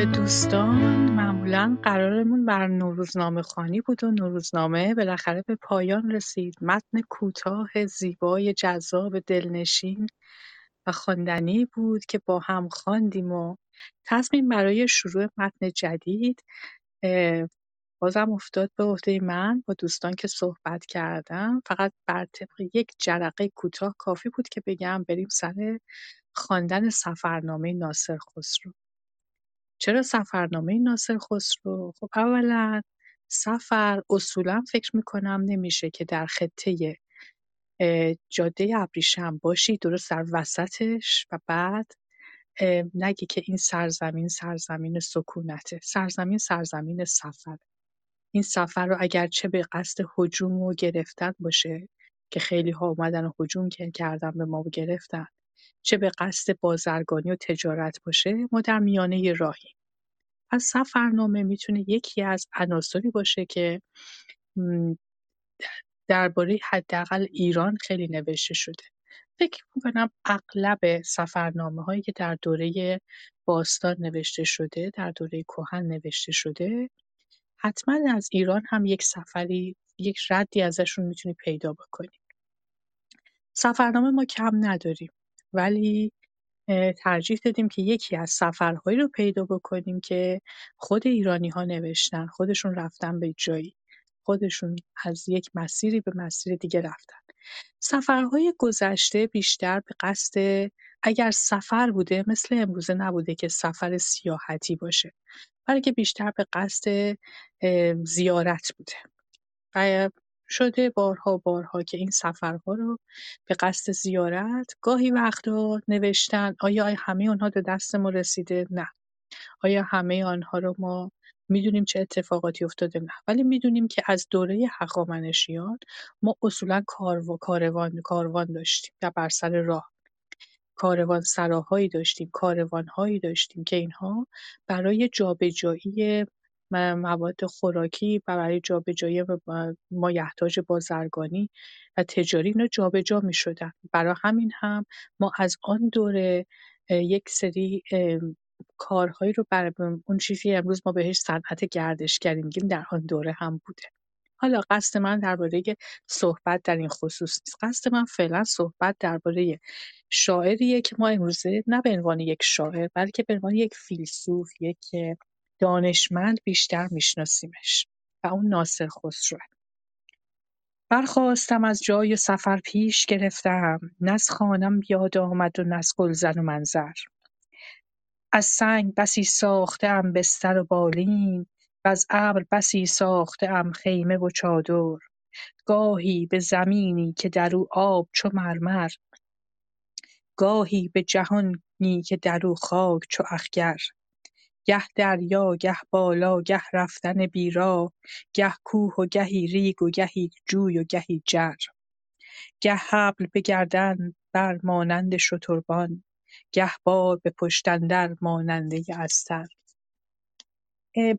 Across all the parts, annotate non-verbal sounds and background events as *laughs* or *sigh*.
به دوستان معمولا قرارمون بر نوروزنامه خانی بود و نوروزنامه بالاخره به پایان رسید. متن کوتاه زیبای جذاب دلنشین و خواندنی بود که با هم خواندیم و تصمیم برای شروع متن جدید بازم افتاد به عهده من با دوستان که صحبت کردم فقط بر طبق یک جرقه کوتاه کافی بود که بگم بریم سر خواندن سفرنامه ناصر خسرو. چرا سفرنامه ناصر خسرو؟ خب اولا سفر اصولا فکر می‌کنم نمیشه که در خطه جاده ابریشم باشی درست در وسطش و بعد نگی که این سرزمین سرزمین سکونته سرزمین سرزمین سفر این سفر رو اگر چه به قصد هجوم و گرفتن باشه که خیلی ها اومدن و هجوم کردن به ما و گرفتن چه به قصد بازرگانی و تجارت باشه ما در میانه راهیم. پس سفرنامه می‌تونه یکی از عناصری باشه که درباره حداقل ایران خیلی نوشته شده. فکر می‌کنم اغلب سفرنامه هایی که در دوره باستان نوشته شده در دوره کهن نوشته شده حتما از ایران هم یک سفری یک ردی ازشون می‌تونی پیدا بکنی. سفرنامه ما کم نداریم. ولی ترجیح دادیم که یکی از سفرهایی رو پیدا بکنیم که خود ایرانی ها نوشتن خودشون رفتن به جایی. خودشون از یک مسیری به مسیر دیگه رفتن. سفرهای گذشته بیشتر به قصد اگر سفر بوده مثل امروزه نبوده که سفر سیاحتی باشه. بلکه بیشتر به قصد زیارت بوده. و شده بارها بارها که این سفرها رو به قصد زیارت گاهی وقتا نوشتن آیا همه آنها به دست ما رسیده؟ نه. آیا همه آنها رو ما می‌دونیم چه اتفاقاتی افتاده؟ نه. ولی می‌دونیم که از دوره هخامنشیان ما اصولا کاروان کاروان داشتیم یا بر سر راه. کاروان سراهایی داشتیم کاروانهایی داشتیم که اینها برای جابجایی مواد خوراکی و برای جابجایی مایحتاج بازرگانی و تجاری اینا جابجا می‌شدن. برای همین هم ما از آن دوره یک سری کارهایی رو برای اون چیزی امروز ما بهش صنعت گردشگری میگیم در آن دوره هم بوده. حالا قصد من درباره صحبت در این خصوص نیست. قصد من فعلا صحبت درباره شاعریه که ما امروزه نه به عنوان یک شاعر بلکه به عنوان یک فیلسوف یک دانشمند بیشتر میشناسیمش و اون ناصر خسروه برخواستم از جای سفر پیش گرفتم. نه از خانم بیاد آمد و نه از گلزن و منظر. از سنگ بسی ساخته ام بستر و بالین از ابر بسی ساخته ام خیمه و چادر. گاهی به زمینی که در او آب چو مرمر گاهی به جهانی که در او خاک چو اخگر. گه دریا گه بالا گه رفتن بیراه گه کوه و گهی ریگ و گهی جوی و گهی جر. گه حبل به گردن بر مانند شتربان گه بار به پشت اندر ماننده استر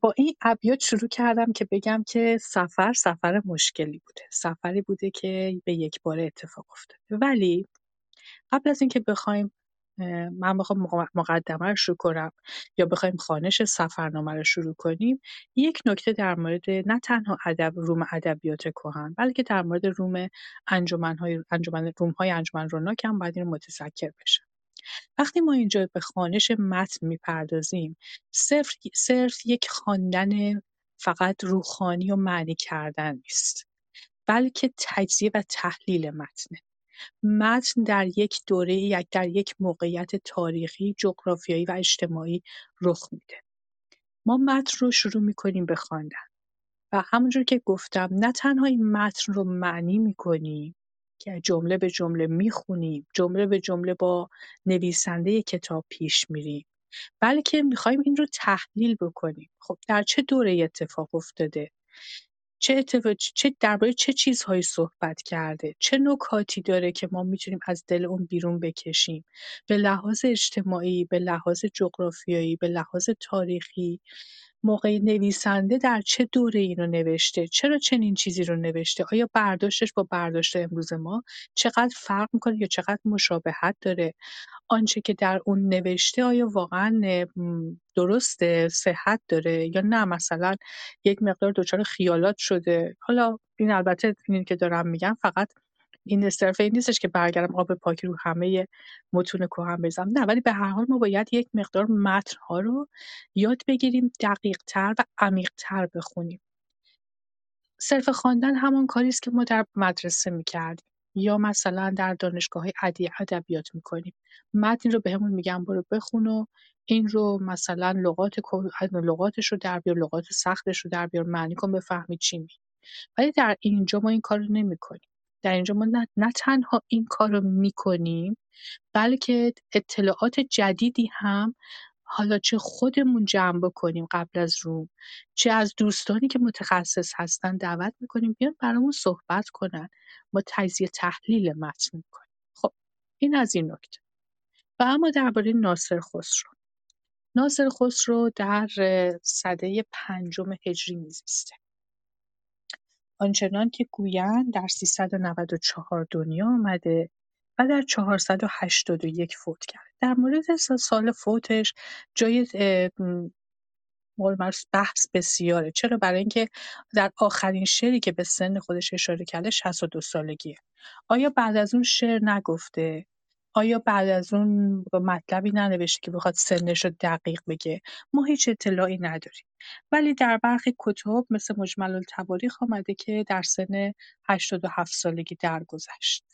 با این ابیات شروع کردم که بگم که سفر سفر مشکلی بوده. سفری بوده که به یک بار اتفاق افتاده. ولی قبل از اینکه بخوایم من بخوام مقدمه رو شروع کنم. یا بخوایم خانش سفرنامه رو شروع کنیم. یک نکته در مورد نه تنها ادب روم ادبیات کهن بلکه در مورد روم انجمن‌های انجمن روم‌های انجمن روناک هم باید این متذکر بشه. وقتی ما اینجا به خانش متن می‌پردازیم صرف صرف یک خواندن فقط روخانی و معنی کردن نیست بلکه تجزیه و تحلیل متنه. متن در یک دوره یک در یک موقعیت تاریخی، جغرافیایی و اجتماعی رخ میده. ما متن رو شروع می‌کنیم به خواندن. و همونجور که گفتم نه تنها این متن رو معنی می‌کنیم که جمله به جمله می‌خونیم جمله به جمله با نویسنده کتاب پیش میریم بلکه می‌خوایم این رو تحلیل بکنیم. خب در چه دوره اتفاق افتاده؟ چه اتفاق چه درباره چه چیزهایی صحبت کرده؟ چه نکاتی داره که ما می‌تونیم از دل اون بیرون بکشیم؟ به لحاظ اجتماعی به لحاظ جغرافیایی به لحاظ تاریخی موقع نویسنده در چه دوره اینو نوشته؟ چرا چنین چیزی رو نوشته؟ آیا برداشتش با برداشت امروز ما چقدر فرق می‌کنه یا چقدر مشابهت داره؟ آنچه که در اون نوشته آیا واقعا درسته صحت داره یا نه؟ مثلا یک مقدار دچار خیالات شده. حالا این البته اینی که دارم میگم فقط این صرف این نیستش که برگردم آب پاکی رو همه متون کهن بزنم. نه ولی به هر حال ما باید یک مقدار متن ها رو یاد بگیریم دقیق تر و عمیق تر بخونیم. صرف خواندن همان کاری است که ما در مدرسه می‌کردیم. یا مثلا در دانشگاه ادبی ادبیات می‌کنیم. متن رو بهمون میگن برو بخون و این رو مثلا لغات لغاتش رو در بیار لغات سختش رو در بیار معنی کن بفهمی چی می ولی در اینجا ما این کار رو نمی‌کنیم. در اینجا ما نه, نه تنها این کار رو می‌کنیم بلکه اطلاعات جدیدی هم حالا چه خودمون جمع بکنیم قبل از روم چه از دوستانی که متخصص هستن دعوت می‌کنیم بیان برامون صحبت کنن. ما تجزیه تحلیل متن می‌کنیم. خب این از این نکته. و اما درباره ناصر خسرو. ناصر خسرو در سده پنجم هجری میزیسته. آنچنان که گویند در 394 دنیا آمده و در 481 فوت کرد. در مورد سال فوتش جای بحث بسیاره. چرا؟ برای اینکه در آخرین شعری که به سن خودش اشاره کرده 62 سالگیه. آیا بعد از اون شعر نگفته؟ آیا بعد از اون مطلبی ننوشته که بخواد سنش رو دقیق بگه؟ ما هیچ اطلاعی نداریم. ولی در برخی کتب مثل مجمل التواریخ آمده که در سن 87 سالگی درگذشت.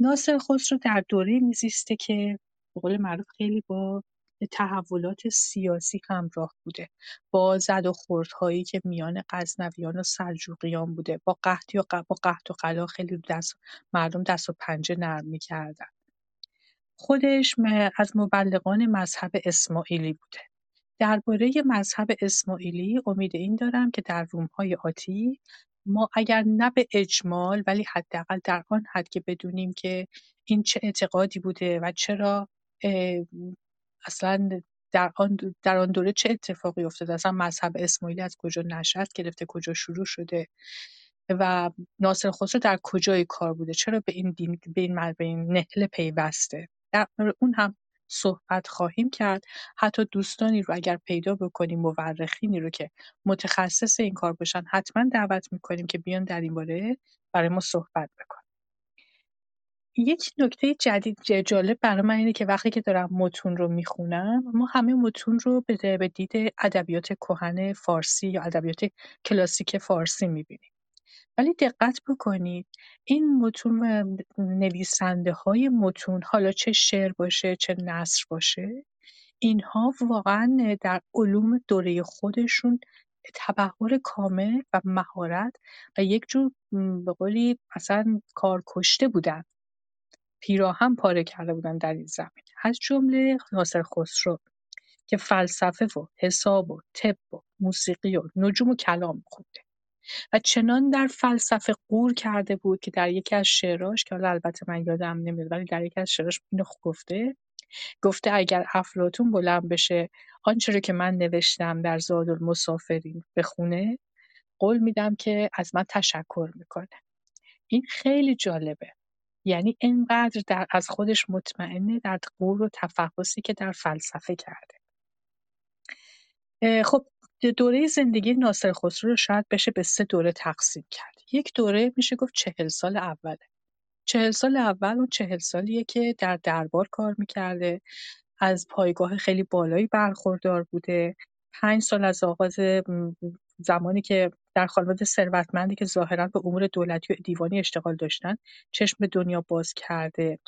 ناصر خسرو در دوره میزیسته که به قول معروف خیلی با تحولات سیاسی همراه بوده با زد و خوردهایی که میان غزنویان و سلجوقیان بوده با قحطی و با قحط و قلا خیلی دست مردم دست و پنجه نرم می‌کردن. خودش از مبلغان مذهب اسماعیلی بوده. درباره مذهب اسماعیلی امید این دارم که در روم‌های آتی ما اگر نه به اجمال ولی حداقل در آن حد که بدونیم که این چه اعتقادی بوده و چرا اصلا در آن در آن دوره چه اتفاقی افتاده؟ اصلا مذهب اسماعیلی از کجا نشأت گرفته کجا شروع شده؟ و ناصر خسرو در کجای کار بوده؟ چرا به این دین به این, به این نهله پیوسته؟ در اون هم صحبت خواهیم کرد. حتی دوستانی رو اگر پیدا بکنیم مورخینی رو که متخصص این کار باشن حتما دعوت می‌کنیم که بیان در این باره برای ما صحبت بکنن. یک نکته جدید جالب برای من اینه که وقتی که دارم متون رو می‌خونم ما همه متون رو به دید ادبیات کهن فارسی یا ادبیات کلاسیک فارسی می‌بینیم. ولی دقت بکنید این متون و نویسنده های متون حالا چه شعر باشه چه نصر باشه اینها واقعا در علوم دوره خودشون تبحر کامل و مهارت و یک جور به قولی اصلا کار کشته بودن. پیراهن پاره کرده بودن در این زمین. از جمله ناصر خسرو که فلسفه و حساب و طب و موسیقی و نجوم و کلام خونده. و چنان در فلسفه قور کرده بود که در یکی از شعراش که حالا البته من یادم نمیاد ولی در یکی از شعراش اینو گفته گفته اگر افلاطون بلند بشه آنچه رو که من نوشتم در زاد المسافرین بخونه قول میدم که از من تشکر می‌کنه. این خیلی جالبه. یعنی اینقدر در از خودش مطمئنه در قور و تفحصی که در فلسفه کرده. خب دوره زندگی ناصر خسرو رو شاید بشه به سه دوره تقسیم کرد. یک دوره میشه گفت چهل سال اوله. چهل سال اول اون چهل سالیه که در دربار کار می‌کرده. از پایگاه خیلی بالایی برخوردار بوده. پنج سال از آغاز زمانی که در خانواده ثروتمندی که ظاهرا به امور دولتی و دیوانی اشتغال داشتن چشم به دنیا باز کرده.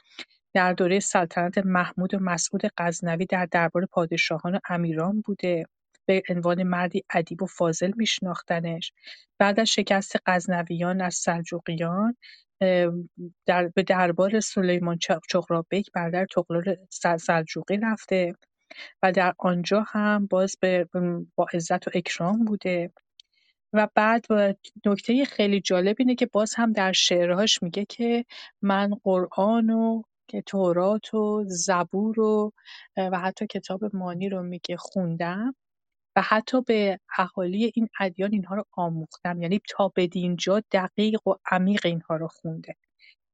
در دوره سلطنت محمود و مسعود غزنوی در دربار پادشاهان و امیران بوده. به عنوان مردی ادیب و فاضل میشناختنش. بعد از شکست غزنویان از سلجوقیان در به دربار سلیمان چغرابیک برادر طغرل سلجوقی رفته. و در آنجا هم باز به با عزت و اکرام بوده. و بعد نکته خیلی جالب اینه که باز هم در شعرهاش میگه که من قرآن و که تورات و زبور و و حتی کتاب مانی رو میگه خوندم و حتی به اهالی این ادیان اینها رو آموختم. یعنی تا بدینجا دقیق و عمیق اینها رو خونده.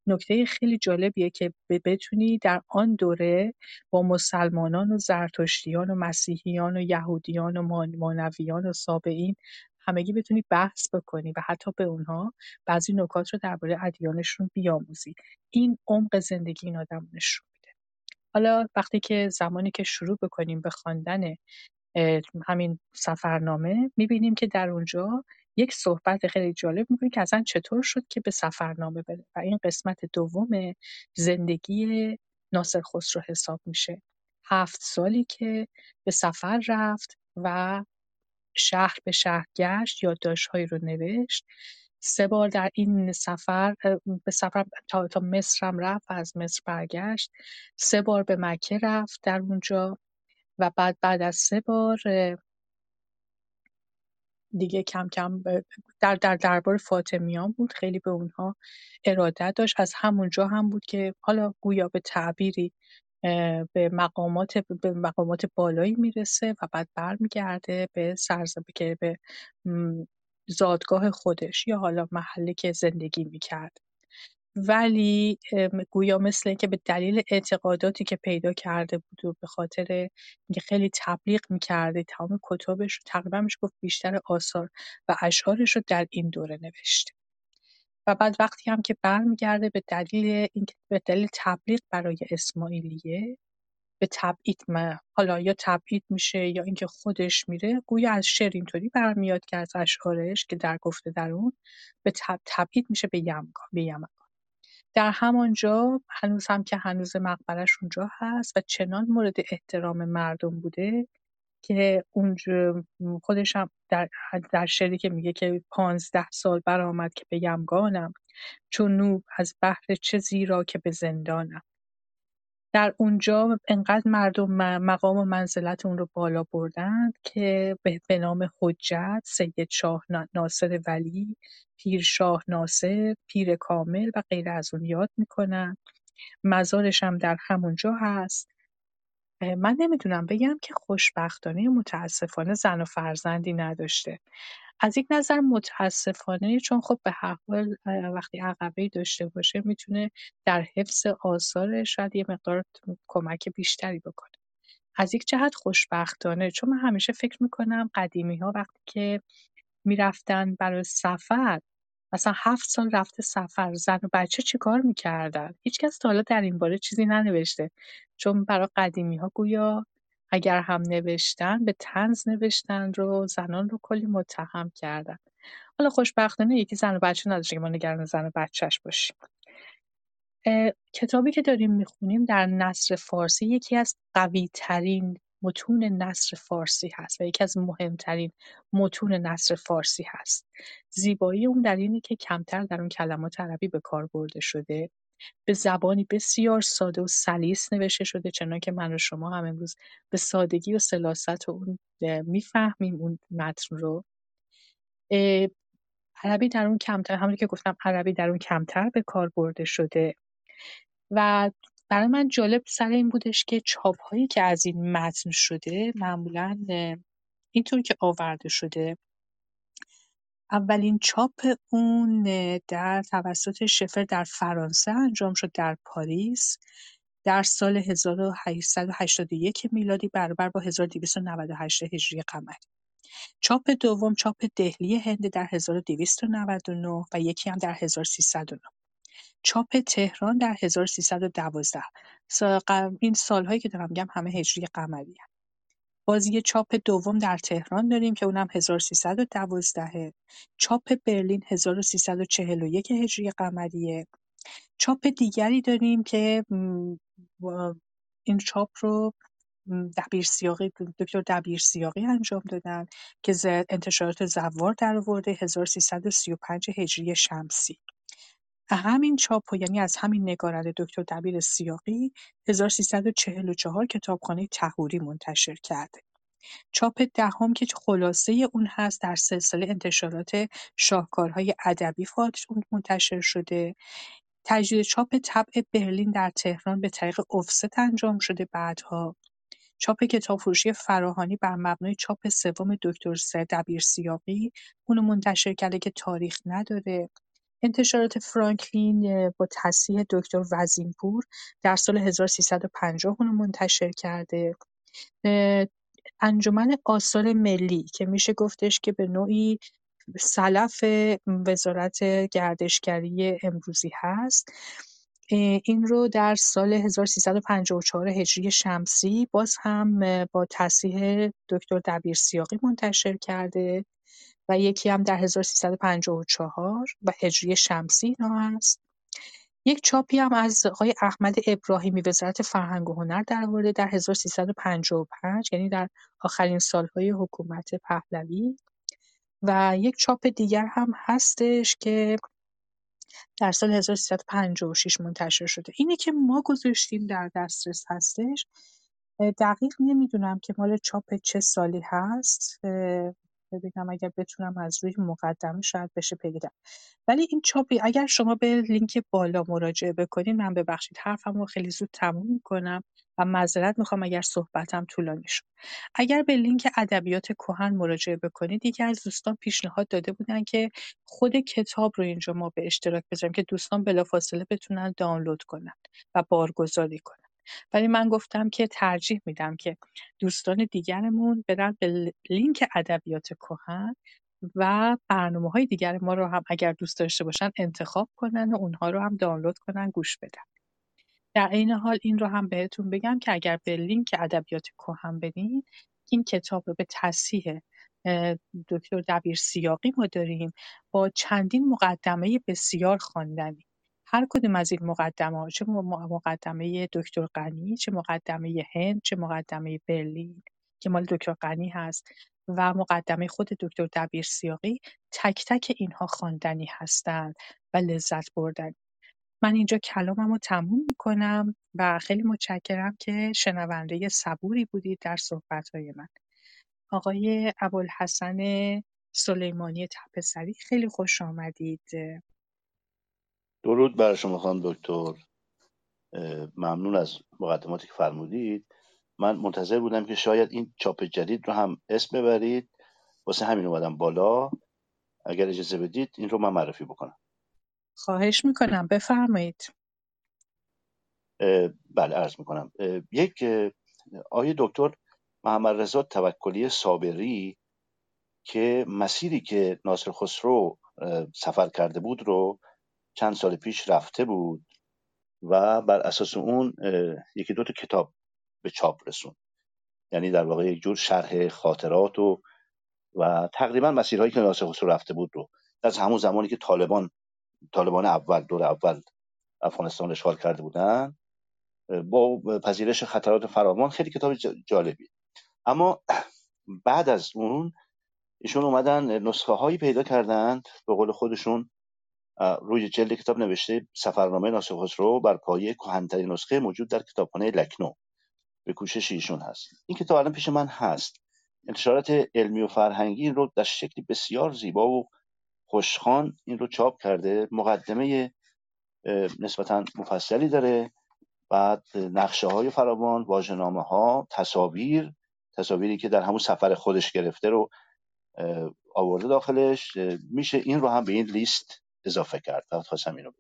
نکته خیلی جالبیه که بتونی در آن دوره با مسلمانان و زرتشتیان و مسیحیان و یهودیان و مانویان و سابعین همگی بتونی بحث بکنی و حتی به اونها بعضی نکات رو درباره ادیانشون بیاموزی. این عمق زندگی این آدم نشون میده. حالا وقتی که زمانی که شروع بکنیم به خواندن همین سفرنامه می‌بینیم که در اونجا یک صحبت خیلی جالب می‌کنه که اصلا چطور شد که به سفرنامه بره و این قسمت دوم زندگی ناصر خسرو حساب میشه. هفت سالی که به سفر رفت و شهر به شهر گشت یادداشتهایی رو نوشت. سه بار در این سفر به سفر تا, تا مصر هم رفت از مصر برگشت. سه بار به مکه رفت در اونجا و بعد بعد از سه بار دیگه کم کم در در دربار فاطمیان بود. خیلی به اونها ارادت داشت. از همونجا هم بود که حالا گویا به تعبیری به مقامات به مقامات بالایی می‌رسه و بعد برمیگرده به سرزمین که به زادگاه خودش یا حالا محلی که زندگی می‌کرد. ولی گویا مثل اینکه به دلیل اعتقاداتی که پیدا کرده بود و به خاطر اینکه خیلی تبلیغ می‌کرده تمام کتابش رو تقریبا میشه گفت بیشتر آثار و اشعارش رو در این دوره نوشته. و بعد وقتی هم که برمیگرده به دلیل اینکه به دلیل تبلیغ برای اسماعیلیه به تبعید حالا یا تبعید میشه یا اینکه خودش میره گویا از شعر اینطوری برمیاد که از اشعارش که در گفته در اون به تبعید میشه به یمگان به یمن در همانجا هنوز هم که هنوز مقبرش اونجا هست و چنان مورد احترام مردم بوده که اونجا خودش هم در, در شعری که میگه که پانزده سال برآمد که به یمگانم چون نوح از بحر چه زیرا که به زندانم. در اونجا انقدر مردم مقام و منزلت اون رو بالا بردند که به نام حجت سید شاه ناصر ولی پیر شاه ناصر پیر کامل و غیر از اون یاد می‌کنن. مزارش هم در همونجا هست. من نمی‌دونم بگم که خوشبختانه متاسفانه زن و فرزندی نداشته. از یک نظر متاسفانه چون خب به هر حال وقتی عقبه داشته باشه می‌تونه در حفظ آثارش شاید یه مقدار کمک بیشتری بکنه. از یک جهت خوشبختانه چون من همیشه فکر می‌کنم قدیمی ها وقتی که می‌رفتن برای سفر مثلا هفت سال رفته سفر زن و بچه چه کار می‌کردن؟ هیچکس تا حالا در این باره چیزی ننوشته. چون برای قدیمی ها گویا اگر هم نوشتن به تنز نوشتن رو زنان رو کلی متهم کردن. حالا خوشبختانه یکی زن و بچه نداشته که ما نگران زن و بچهش باشیم. کتابی که داریم می‌خونیم در نصر فارسی یکی از قوی ترین متون نصر فارسی هست و یکی از مهمترین متون نصر فارسی هست. زیبایی اون در اینه که کمتر در اون کلمات عربی به کار برده شده. به زبانی بسیار ساده و سلیس نوشته شده چنانکه من و شما هم امروز به سادگی و سلاست و اون می‌فهمیم اون متن رو. عربی در اون کمتر همونی که گفتم عربی در اون کمتر به کار برده شده. و برای من جالب سر این بودش که چاپ هایی که از این متن شده معمولا اینطور که آورده شده. اولین چاپ اون در توسط شفر در فرانسه انجام شد در پاریس در سال 1881 میلادی برابر با 1298 هجری قمری. چاپ دوم چاپ دهلی هند در 1299 و یکی هم در 1309 چاپ تهران در 1312 این سالهایی که دارم میگم همه هجری قمری هم. بازی چاپ دوم در تهران داریم که اونم 1312 چاپ برلین 1341 هجری قمریه. چاپ دیگری داریم که این چاپ رو دبیر سیاقی دکتر دبیر سیاقی انجام دادن که انتشارات زوار در آورده 1335 هجری شمسی. همین چاپ و یعنی از همین نگارنده دکتر دبیر سیاقی 1344 کتابخانه تهوری منتشر کرده. چاپ دهم که خلاصه اون هست در سلسله انتشارات شاهکارهای ادبی منتشر شده. تجدید چاپ طبع برلین در تهران به طریق افست انجام شده بعدها. چاپ کتابفروشی فراهانی بر مبنای چاپ سوم دکتر دبیر سیاقی اونو منتشر کرده که تاریخ نداره. انتشارات فرانکلین با تصحیح دکتر وزینپور در سال 1350 اونو منتشر کرده. انجمن آثار ملی که میشه گفتش که به نوعی سلف وزارت گردشگری امروزی هست این رو در سال 1354 هجری شمسی باز هم با تصحیح دکتر دبیر سیاقی منتشر کرده. و یکی هم در 1354 و هجری شمسی اینا هست. یک چاپی هم از آقای احمد ابراهیمی وزارت فرهنگ و هنر درآورده در 1355 یعنی در آخرین سالهای حکومت پهلوی. و یک چاپ دیگر هم هستش که در سال 1356 منتشر شده. اینی که ما گذاشتیم در دسترس هستش دقیق نمی‌دونم که مال چاپ چه سالی هست ببینم اگر بتونم از روی مقدمه شاید بشه پیدا ولی این چاپی اگر شما به لینک بالا مراجعه بکنید من ببخشید حرفم رو خیلی زود تموم می‌کنم و معذرت می‌خوام اگر صحبتم طولانی شد. اگر به لینک ادبیات کهن مراجعه بکنید یکی از دوستان پیشنهاد داده بودن که خود کتاب رو اینجا ما به اشتراک بذاریم که دوستان بلافاصله بتونن دانلود کنن و بارگذاری کنن. ولی من گفتم که ترجیح میدم که دوستان دیگرمون برن به لینک ادبیات کهن و برنامه های دیگر ما رو هم اگر دوست داشته باشن انتخاب کنن و اونها رو هم دانلود کنن گوش بدن. در این حال این رو هم بهتون بگم که اگر به لینک ادبیات کهن بدین این کتاب رو به تصحیح دکتر دبیر سیاقی ما داریم با چندین مقدمه بسیار خواندنی. هر کدوم از این مقدمه چه مقدمه دکتر غنی چه مقدمه هند چه مقدمه برلین که مال دکتر غنی هست و مقدمه خود دکتر دبیر سیاقی تک تک اینها خواندنی هستند و لذت بردن. من اینجا کلامم رو تموم می‌کنم و خیلی متشکرم که شنونده صبوری بودید در صحبتهای من. آقای ابوالحسن سلیمانی تپسری خیلی خوش آمدید. درود بر شما خانم دکتر. ممنون از مقدماتی که فرمودید. من منتظر بودم که شاید این چاپ جدید رو هم اسم ببرید. واسه همین اومدم بالا. اگر اجازه بدید این رو من معرفی بکنم. خواهش می‌کنم. بفرمایید. بله عرض می‌کنم. یک آیه دکتر محمد رضا توکلی صابری که مسیری که ناصر خسرو سفر کرده بود رو چند سال پیش رفته بود و بر اساس اون یکی دو تا کتاب به چاپ رسون. یعنی در واقع یک جور شرح خاطرات و و تقریبا مسیرهایی که ناصر خسرو رفته بود رو. از همون زمانی که طالبان طالبان اول دور اول افغانستان اشغال کرده بودن با پذیرش خطرات فراوان خیلی کتاب جالبی. اما بعد از اون ایشون اومدن نسخه هایی پیدا کردند به قول خودشون روی جلد کتاب نوشته سفرنامه ناصر خسرو بر پایه کهنترین نسخه موجود در کتابخانه لکنو. به کوشش ایشون هست. این کتاب الان پیش من هست. انتشارات علمی و فرهنگی این رو در شکلی بسیار زیبا و خوشخان این رو چاپ کرده. مقدمه نسبتا مفصلی داره. بعد نقشه های فراوان واژه‌نامه ها تصاویر تصاویری که در همون سفر خودش گرفته رو آورده داخلش. میشه این رو هم به این لیست اضافه کرد فقط خواستم اینو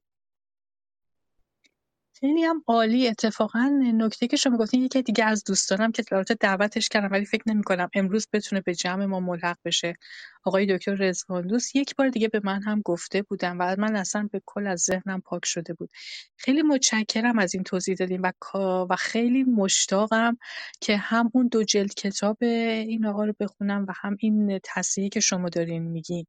خیلی هم عالی اتفاقا نکته که شما گفتین یکی دیگه از دوستانم که البته دعوتش کردم ولی فکر نمی کنم امروز بتونه به جمع ما ملحق بشه. آقای دکتر رضوان دوست یک بار دیگه به من هم گفته بودم و من اصلا به کل از ذهنم پاک شده بود. خیلی متشکرم از این توضیح دادیم و و خیلی مشتاقم که هم اون دو جلد کتاب این آقا رو بخونم و هم این تصحیحی که شما دارین میگین.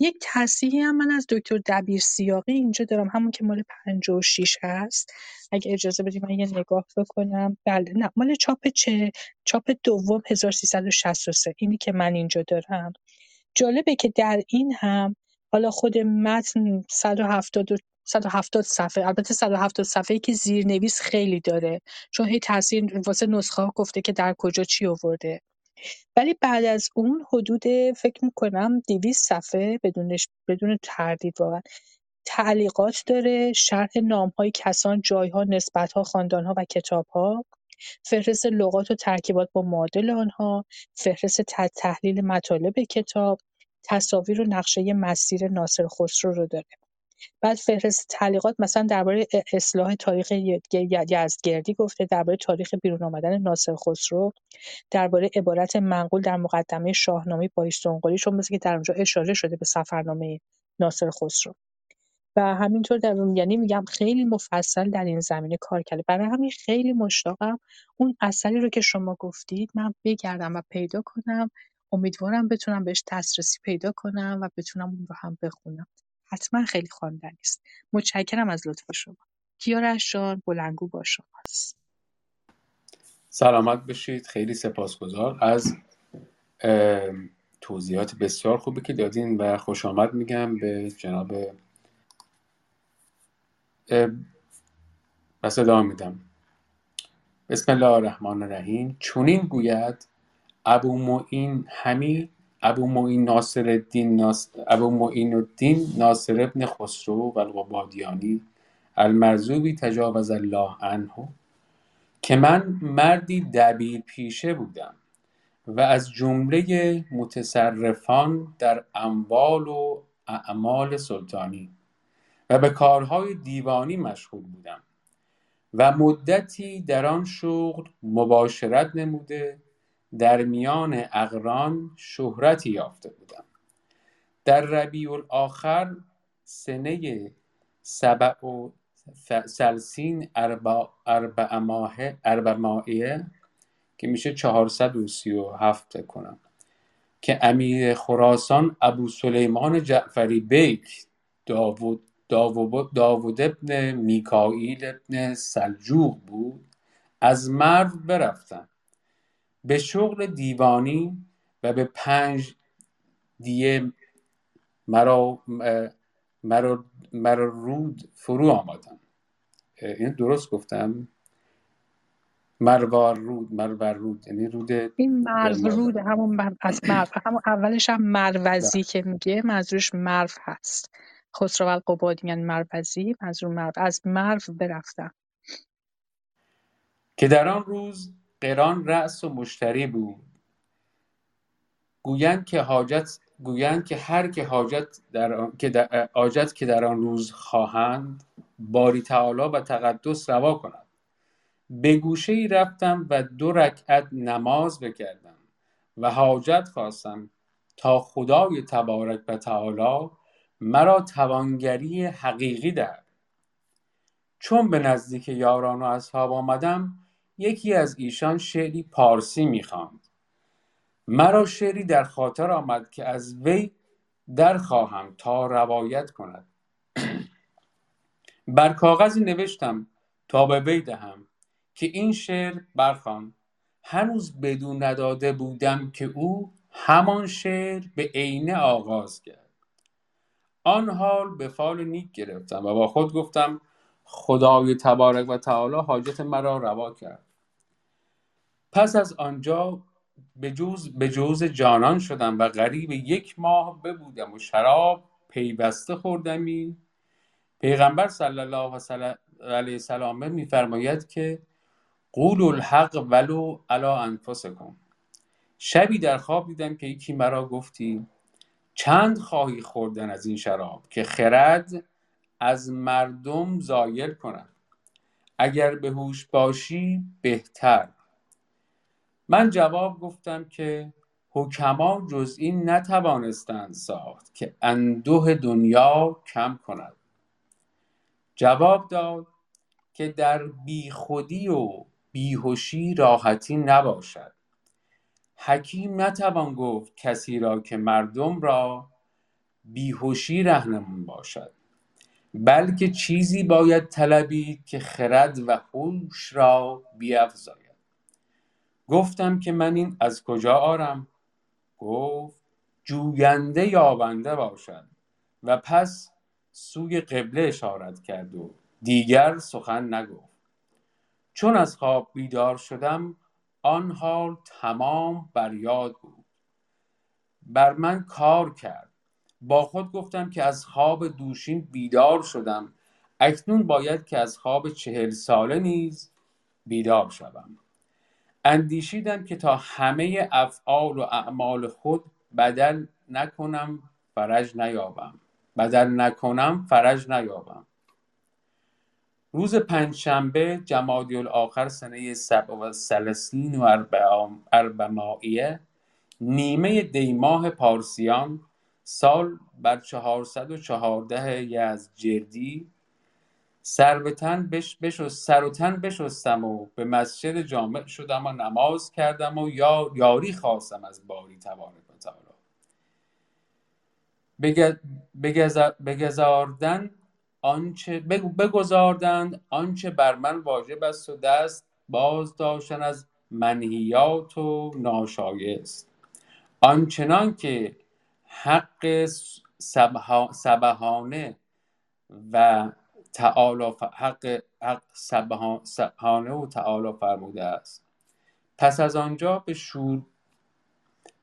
یک تصحیحی هم من از دکتر دبیر سیاقی اینجا دارم همون که مال 56 هست. اگه اجازه بدید من یه نگاه بکنم. بله نه مال چاپ چه چاپ دوم 1363 اینی که من اینجا دارم. جالبه که در این هم حالا خود متن 170 170 صفحه البته 170 صفحه‌ای که زیرنویس خیلی داره. چون هی تاثیر واسه نسخه ها گفته که در کجا چی آورده. ولی بعد از اون حدود فکر می‌کنم 200 صفحه بدونش بدون تردید واقعا تعلیقات داره شرح نام‌های کسان، جایها، نسبت‌ها، خاندان‌ها و کتاب‌ها فهرست لغات و ترکیبات با معادل آنها، فهرست تحلیل مطالب کتاب، تصاویر و نقشه مسیر ناصر خسرو رو داره. بعد فهرست تعلیقات مثلا درباره اصلاح تاریخ یزدگردی گفته درباره تاریخ بیرون آمدن ناصر خسرو درباره عبارت منقول در مقدمه شاهنامه بایستونقلی چون مثل که در اونجا اشاره شده به سفرنامه ناصر خسرو. و همینطور در یعنی میگم خیلی مفصل در این زمینه کار کرده. برای همین خیلی مشتاقم اون اثری رو که شما گفتید من بگردم و پیدا کنم. امیدوارم بتونم بهش دسترسی پیدا کنم و بتونم اون رو هم بخونم. حتما خیلی خواندنی است. متشکرم از لطف شما. کیارش جان بلنگو با شماست سلامت بشید خیلی سپاسگزار از توضیحات بسیار خوبی که دادین و خوش آمد میگم به جناب پس ادامه میدم. بسم الله الرحمن الرحیم. چونین گوید ابو معین حمید ابو معین ناصر الدین ناصر ابو معین الدین ناصر ابن خسرو و القبادیانی المرزوبی تجاوز الله عنه که من مردی دبیر پیشه بودم و از جمله متصرفان در اموال و اعمال سلطانی و به کارهای دیوانی مشغول بودم و مدتی در آن شغل مباشرت نموده در میان اقران شهرتی یافته بودم. در ربیع الاخر سنه سبع و سلسین اربع ماهه که میشه 437 کنم. که امیر خراسان ابو سلیمان جعفری بیک داوود داوود ابن میکائیل ابن سلجوق بود. از مرد برفتم به شغل دیوانی و به پنج دیه مرا, مرا, مرا رود فرو آمدم این درست گفتم. مروار رود مروار رود یعنی رود این مرو رود همون از مرو همون اولش هم مروزی که میگه منظورش مرو هست. خسرو القبادی میگن مروزی منظور مرو از مرو برفتم. که در آن روز قران رأس و مشتری بود گویند که حاجت گویند که هر که حاجت در. که در... حاجت که در آن روز خواهند باری تعالی و تقدس روا کند به گوشه ای رفتم و دو رکعت نماز بکردم و حاجت خواستم تا خدای تبارک و تعالی مرا توانگری حقیقی دهد چون به نزدیک یاران و اصحاب آمدم یکی از ایشان شعری پارسی می‌خواند. مرا شعری در خاطر آمد که از وی در خواهم تا روایت کند. *clears throat* بر کاغذی نوشتم تا به وی دهم که این شعر برخوان. هنوز بدون نداده بودم که او همان شعر به عینه آغاز کرد. آن حال به فال نیک گرفتم و با خود گفتم خدای تبارک و تعالی حاجت مرا روا کرد. پس از آنجا به جوز, به جوز جانان شدم و غریب یک ماه ببودم و شراب پیوسته خوردمی. پیغمبر صلی الله علیه وسلم میفرماید که قول الحق ولو علی انفسکم. شبی در خواب دیدم که یکی مرا گفتی چند خواهی خوردن از این شراب که خرد از مردم زایل کند اگر به هوش باشی بهتر. من جواب گفتم که حکما جز این نتوانستند ساخت که اندوه دنیا کم کند. جواب داد که در بیخودی و بیهوشی راحتی نباشد. حکیم نتوان گفت کسی را که مردم را بیهوشی رهنمون باشد. بلکه چیزی باید طلبید که خرد و هوش را بیافزاید گفتم که من این از کجا آرم؟ گفت جوینده یابنده باشد. و پس سوی قبله اشارت کرد و دیگر سخن نگفت. چون از خواب بیدار شدم آن حال تمام بر یاد بود. بر من کار کرد. با خود گفتم که از خواب دوشین بیدار شدم. اکنون باید که از خواب چهل ساله نیز بیدار شوم. اندیشیدم که تا همه افعال و اعمال خود بدل نکنم فرج نیابم. بدل نکنم فرج نیابم. روز پنجشنبه جمادی الاخر سنه سبع و سلسین و اربمائیه نیمه دیماه پارسیان سال بر چهارصد و چهارده جردی سر به تن بش بشست سر و تن بشستم و به مسجد جامع شدم و نماز کردم و یا یاری خواستم از باری تبارک و تعالی. بگذاردن آنچه بگذاردند آنچه بر من واجب است و دست باز داشتن از منهیات و ناشایست. آنچنان که حق سبحانه و تعالی حق, حق سبحانه و تعالی فرموده است. پس از آنجا به شور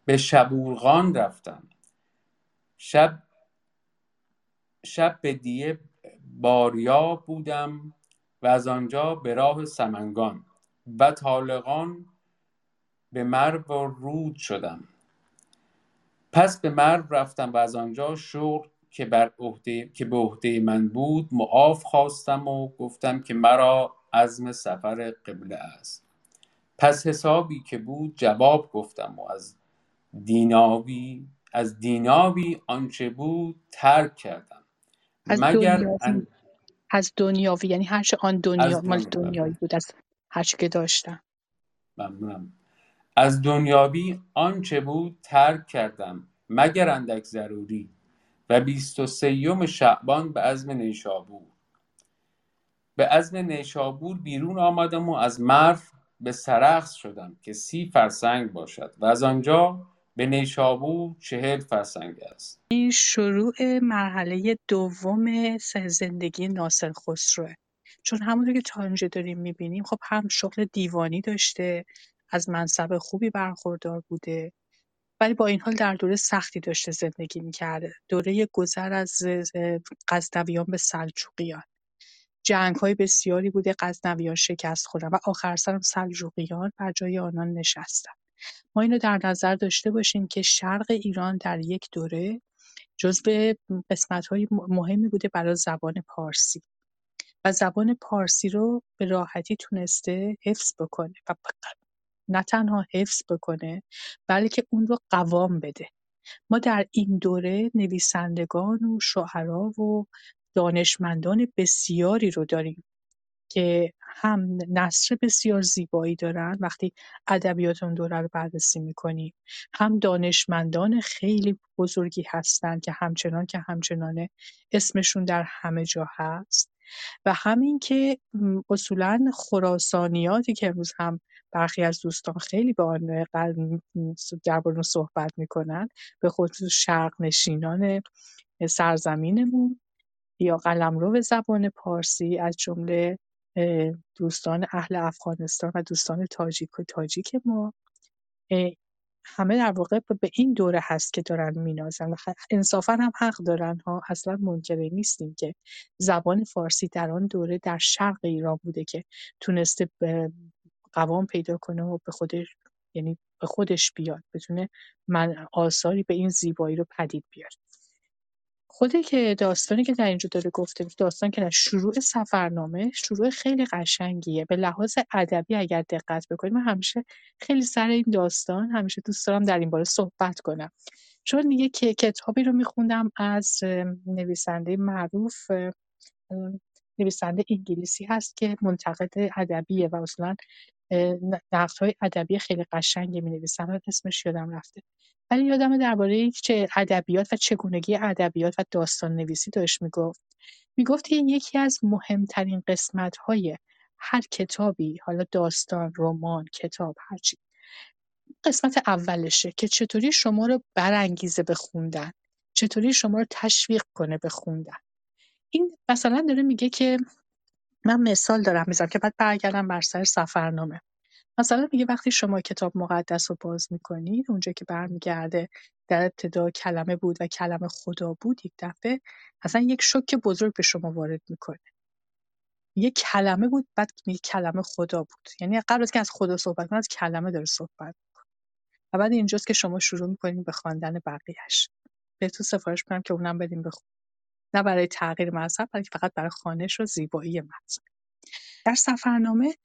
به شبورغان رفتم. شب شب به دیه باریا بودم و از آنجا به راه سمنگان و طالقان به مرو و رود شدم. پس به مرو رفتم و از آنجا شغل که بر عهده که به عهده من بود معاف خواستم و گفتم که مرا عزم سفر قبله است. پس حسابی که بود جواب گفتم و از دیناوی از دیناوی آنچه بود ترک کردم. از مگر دنیاوی. ان... از دنیاوی یعنی هر چه آن دنیا مال دنیا. دنیایی بود از هر که داشتم. ممنونم. از دنیاوی آنچه بود ترک کردم مگر اندک ضروری؟ و بیست و سیوم شعبان به عزم نیشابور. به عزم نیشابور بیرون آمدم و از مرو به سرخس شدم که سی فرسنگ باشد و از آنجا به نیشابور چهل فرسنگ است. این شروع مرحله دوم زندگی ناصر خسروه چون همونطور که تا اینجا داریم می‌بینیم خب هم شغل دیوانی داشته از منصب خوبی برخوردار بوده. ولی با این حال در دوره سختی داشته زندگی می‌کرده. دوره گذر از اه، غزنویان به سلجوقیان. جنگ‌های بسیاری بوده غزنویان شکست خوردن و آخر سرم سلجوقیان بر جای آنان نشستن. ما اینو در نظر داشته باشیم که شرق ایران در یک دوره جزو قسمت‌های مهمی بوده برای زبان پارسی. و زبان پارسی رو به راحتی تونسته حفظ بکنه و نه تنها حفظ بکنه بلکه اون رو قوام بده. ما در این دوره نویسندگان و شاعرا و دانشمندان بسیاری رو داریم. که هم نثر بسیار زیبایی دارن وقتی ادبیات اون دوره رو بررسی می‌کنیم هم دانشمندان خیلی بزرگی هستن که همچنان که همچنانه اسمشون در همه جا هست. و همین که اصولا خراسانیاتی که امروز هم برخی از دوستان خیلی به آن درباره صحبت می‌کنن به خصوص شرق نشینان سرزمینمون یا قلمرو زبان پارسی از جمله دوستان اهل افغانستان و دوستان تاجیک و تاجیک ما همه در واقع به این دوره هست که دارن مینازن و انصافا هم حق دارن ها اصلا منکری نیستیم که زبان فارسی در آن دوره در شرق ایران بوده که تونسته به قوام پیدا کنه و به خودش یعنی به خودش بیاد بتونه من آثاری به این زیبایی رو پدید بیاره. خوده که داستانی که در اینجا داره گفته میشه داستان که در شروع سفرنامه شروع خیلی قشنگیه. به لحاظ ادبی اگر دقت بکنیم من همیشه خیلی سر این داستان همیشه دوست دارم در این باره صحبت کنم. چون میگه که کتابی رو میخوندم از نویسنده معروف نویسنده انگلیسی هست که منتقد ادبیه و اصولا نقدهای ادبی خیلی قشنگی می‌نویسه الان اسمش یادم رفته. ولی یادمه درباره چه ادبیات و چگونگی ادبیات و داستان نویسی داشت می‌گفت. می‌گفت که یکی از مهمترین قسمت‌های هر کتابی حالا داستان رمان کتاب هرچی قسمت اولشه که چطوری شما رو برانگیزه به خوندن چطوری شما رو تشویق کنه به خوندن. این مثلا داره میگه که من مثال دارم می‌زنم که بعد برگردم بر سر سفرنامه. مثلا میگه وقتی شما کتاب مقدس رو باز می‌کنید اونجا که برمیگرده در ابتدا کلمه بود و کلمه خدا بود یک دفعه اصلا یک شوک بزرگ به شما وارد می‌کنه. یه کلمه بود بعد میگه کلمه خدا بود. یعنی قبل از که از خدا صحبت کنه از کلمه داره صحبت و بعد اینجاست که شما شروع می‌کنید به خواندن بقیهش بهتون سفارش می‌کنم که اونم بدیم بخون نه برای تغییر مذهب بلکه فقط برای خوانش و زیبایی متن در سفرنامه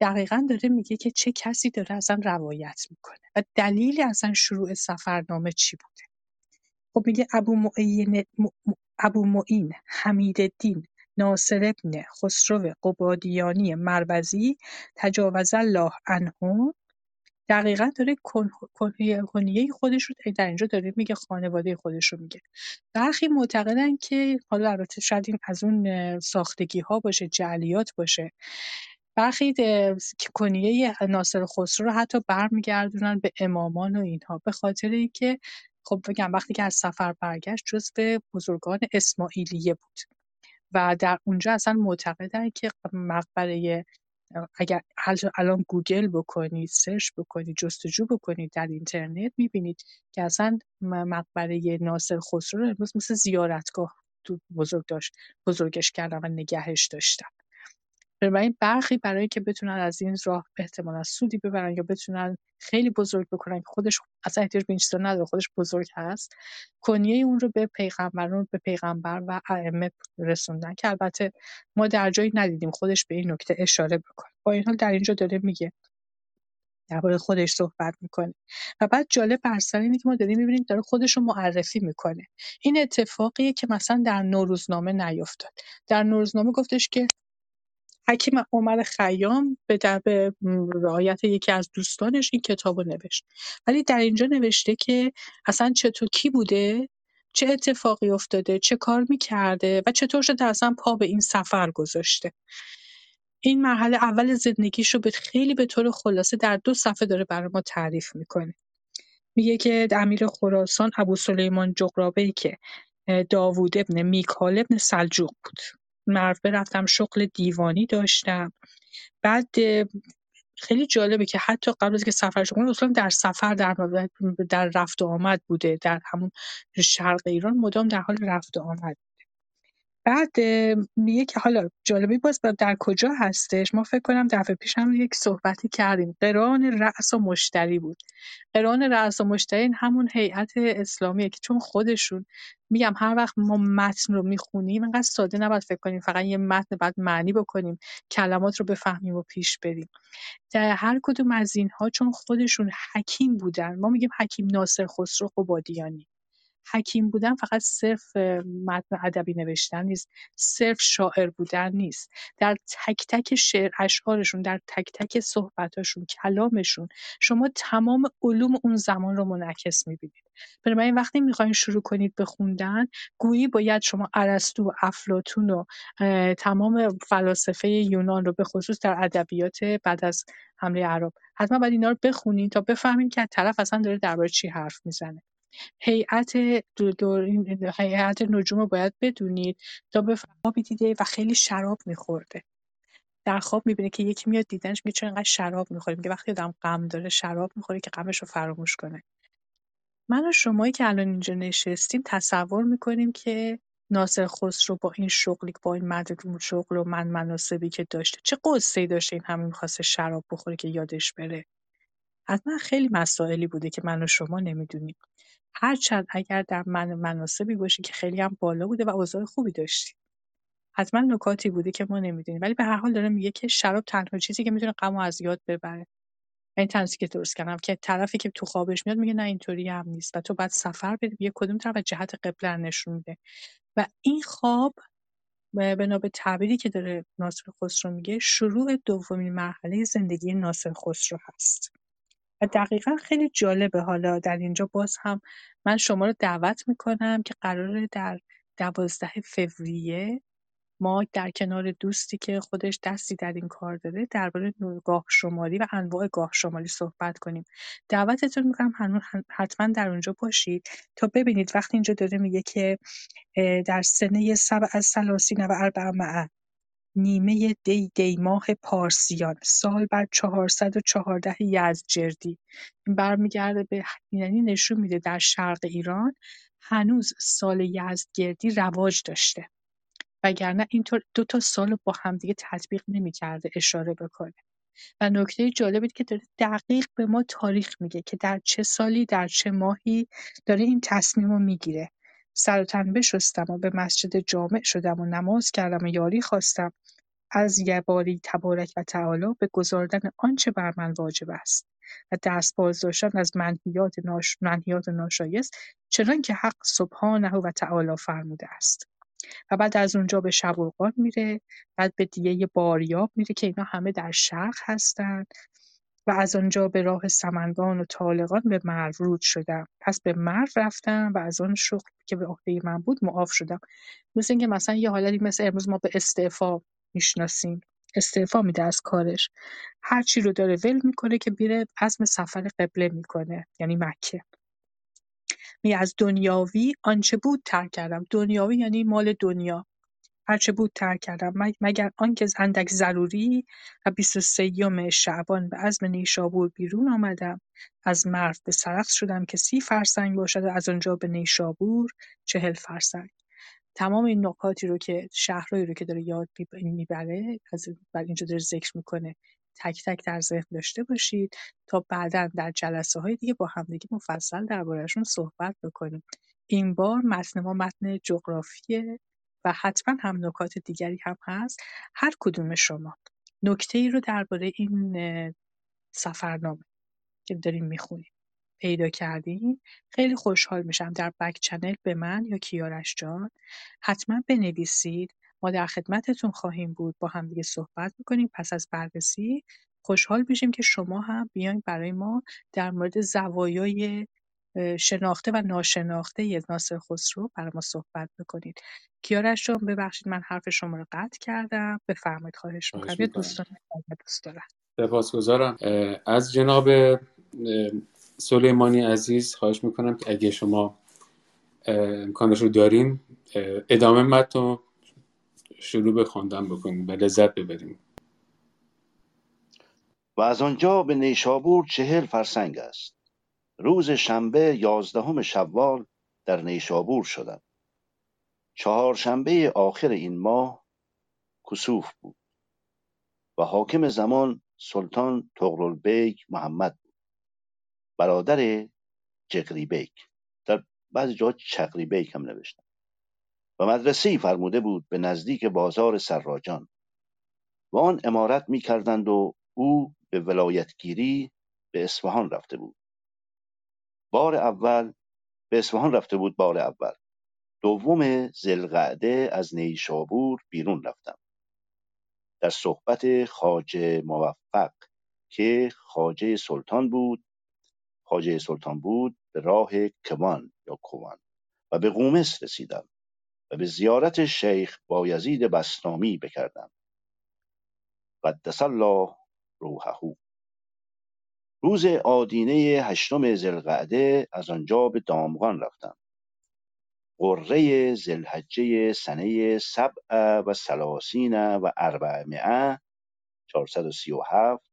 دقیقا داره میگه که چه کسی داره اصلا روایت می‌کنه و دلیل اصلا شروع سفرنامه چی بوده؟ خب میگه ابو معین ابو معین حمیدالدین ناصر ابن خسرو قبادیانی مربزی تجاوز الله عنه دقیقا داره کنیه خودش رو در اینجا داره میگه خانواده خودش رو میگه. برخی معتقدن که حالا البته شاید این از اون ساختگی ها باشه جعلیات باشه. برخی کنیه ناصر خسرو رو حتی برمیگردونن به امامان و اینها به خاطر اینکه خب بگم وقتی که از سفر برگشت جزو بزرگان اسماعیلیه بود. و در اونجا اصلا معتقدن که مقبره اگر الان گوگل بکنید search بکنید جستجو بکنید در اینترنت می‌بینید که اصلا مقبره ناصر خسرو رو امروز مثل زیارتگاه بزرگ داشت بزرگش کردن و نگهش داشتن. بنابراین برخی برای که بتونن از این راه احتمالا سودی ببرن یا بتونن خیلی بزرگ بکنن که خودش اصلا احتیاج به این چیزا نداره خودش بزرگ هست کنیه اون رو به پیغمبران به پیغمبر و ائمه رسوندن که البته ما در جایی ندیدیم خودش به این نکته اشاره بکنه. با این حال در اینجا داره میگه درباره خودش صحبت می‌کنه. و بعد جالب بر سر اینه که ما داریم می‌بینیم داره خودش رو معرفی می‌کنه. این اتفاقیه که مثلا در نوروزنامه نیفتاد. در نوروزنامه گفتش که حکیم عمر خیام به به رعایت یکی از دوستانش این کتاب رو نوشت. ولی در اینجا نوشته که اصلا چطور کی بوده؟ چه اتفاقی افتاده؟ چه کار می‌کرده؟ و چطور شده اصلا پا به این سفر گذاشته؟ این مرحله اول زندگیش رو به خیلی به طور خلاصه در دو صفحه داره برای ما تعریف می‌کنه. میگه که امیر خراسان ابو سلیمان که داوود ابن میکال ابن سلجوق بود. مرفه رفتم شغل دیوانی داشتم. بعد خیلی جالبه که حتی قبل از که سفر کنم اصلا در سفر در در رفت و آمد بوده در همون شرق ایران مدام در حال رفت و آمد. بعد میگه که حالا جالبی باز در کجا هستش؟ ما فکر کنم دفعه پیش هم یک صحبتی کردیم. قران رأس و مشتری بود. قران رأس و مشتری همون هیئت اسلامیه که چون خودشون میگم هر وقت ما متن رو می‌خونیم انقدر ساده نباید فکر کنیم. فقط یه متن بعد معنی بکنیم کلمات رو بفهمیم و پیش بریم. در هر کدوم از اینها چون خودشون حکیم بودن. ما میگیم حکیم ناصر خسرو قبادیانی. حکیم بودن فقط صرف متن ادبی نوشتن نیست صرف شاعر بودن نیست. در تک تک شعر اشعارشون در تک تک صحبتاشون کلامشون شما تمام علوم اون زمان رو منعکس می‌بینید. بنابراین وقتی می‌خواین شروع کنید به خوندن گویی باید شما ارسطو و افلاتون و تمام فلاسفه یونان رو به خصوص در ادبیات بعد از حمله عرب حتما باید اینا رو بخونید تا بفهمید که طرف اصلا داره درباره چی حرف می‌زنه. هیئت هیئت نجوم رو باید بدونید. تا به خوابی دیده و خیلی شراب میخورده. در خواب می‌بینه که یکی میاد دیدنش میگه چرا اینقدر شراب می‌خوری. میگه وقتی آدم غم داره شراب می‌خوره که غمش رو فراموش کنه. من و شمایی که الان اینجا نشستیم تصور می‌کنیم که ناصر خسرو با این شغلی با این مدرون شغل و من مناسبی که داشته چه قصه داشته این همه می‌خواسته شراب بخوره که یادش بره؟ حتما خیلی مسائلی بوده که من و شما نمی‌دونیم. هرچند اگر در من مناسبی باشی که خیلی هم بالا بوده و اوضاع خوبی داشتی حتما نکاتی بوده که ما نمی‌دونیم. ولی به هر حال داره میگه که شراب تنها چیزی که می‌تونه غم از یاد ببره. این تنسی که درست کردم که طرفی که تو خوابش میاد میگه نه اینطوری هم نیست و تو بعد سفر بری یه کدوم طرف و جهت قبله نشون میده. و این خواب بنا به تعبیری که داره ناصر خسرو میگه شروع دومین مرحله زندگی ناصر خسرو هست. و دقیقا خیلی جالبه. حالا در اینجا باز هم من شما رو دعوت می‌کنم که قراره در دوازده فوریه ما در کنار دوستی که خودش دستی در این کار داره درباره گاه شماری و انواع گاه شماری صحبت کنیم. دعوتتون می‌کنم حتما در اونجا باشید تا ببینید. وقتی اینجا داره میگه که در سنه سبع از سلاسین و اربع معه نیمه دی دی ماه پارسیان سال بر چهارصد و چهارده یزدجردی. این برمیگرده به یعنی نشون میده در شرق ایران هنوز سال یزدگردی رواج داشته. وگرنه اینطور دو تا سال با همدیگه تطبیق نمی‌کرده اشاره بکنه. و نکته جالبی که داره دقیق به ما تاریخ میگه که در چه سالی در چه ماهی داره این تصمیم رو می‌گیره. سر و تن بشستم و به مسجد جامع شدم و نماز کردم و یاری خواستم. از یباری تبارک و تعالی به گزاردن آنچه بر من واجب است و دست باز داشتن از منهیات, ناش... منهیات ناشایست چنان که حق سبحانه و تعالی فرموده است. و بعد از اونجا به شبرغان میره بعد به دیه باریاب میره که اینا همه در شرق هستن. از آنجا به راه سمنگان و طالقان به مرو رود شدم. پس به مرو رفتم و از آن شغل که به عهده من بود معاف شدم. مثل اینکه مثلا یه حالتی مثل امروز ما به استعفا می‌شناسیم. استعفا میده از کارش. هر چی رو داره ول می‌کنه که بیره عزم سفر قبله می‌کنه یعنی مکه. من از دنیاوی آنچه بود ترک کردم. دنیاوی یعنی مال دنیا. هرچه بود ترک کردم. مگر آنکه اندک ضروری و بیست و سیم شعبان به عزم نیشابور بیرون آمدم. از مرو به سرخس شدم که سی فرسنگ باشد و از آنجا به نیشابور چهل فرسنگ. تمام این نکاتی رو که شهرهایی رو که داره یاد می‌بره از بر اینجا داره ذکر می‌کنه تک تک در ذهن داشته باشید تا بعدا در جلسه های دیگه با همدیگه مفصل دربارهشون صحبت بکنیم. این بار متن ما متن جغرافیه و حتما هم نکات دیگری هم هست. هر کدوم شما. نکته ای رو درباره این سفرنامه که داریم می‌خونیم پیدا کردین خیلی خوشحال میشم. در بک چنل به من یا کیارش جان. حتما بنویسید. ما در خدمتتون خواهیم بود. با هم دیگه صحبت می‌کنیم. پس از بررسی خوشحال میشیم که شما هم بیاین برای ما در مورد زوایای شناخته و ناشناخته ناصر خسرو برای ما صحبت بکنید. کیارش جان ببخشید من حرف شما رو قطع کردم. بفرمایید خواهش می‌کنم. دوستان دوست دارم سپاسگزارم. از جناب سلیمانی عزیز خواهش می‌کنم که اگه شما امکانش رو دارین ادامه متن شروع به خواندن بکنیم و لذت ببریم و از آنجا به نیشابور چهل فرسنگ است. روز شنبه یازدهم شوال در نیشابور شدم چهارشنبه آخر این ماه کسوف بود و حاکم زمان سلطان بیگ محمد بود. برادر چغری بیگ در بعضی جاها چقری بیگ هم نوشتن. و مدرسه فرموده بود به نزدیک بازار سراجان. و آن امارت می کردند و او به ولایتگیری به اصفهان رفته بود. بار اول به اصفهان رفته بود بار اول. دوم زلقعده از نیشابور بیرون رفتم. در صحبت خاجه موفق که خاجه سلطان بود خاجه سلطان بود به راه کوان یا کوان و به قومس رسیدم و به زیارت شیخ بایزید بسنامی بکردم. قدس الله روحه. روز آدینه هشتم زلقعده از آنجا به دامغان رفتم. قره زلحجه سنه سبع و سلاسین و اربعمعه 437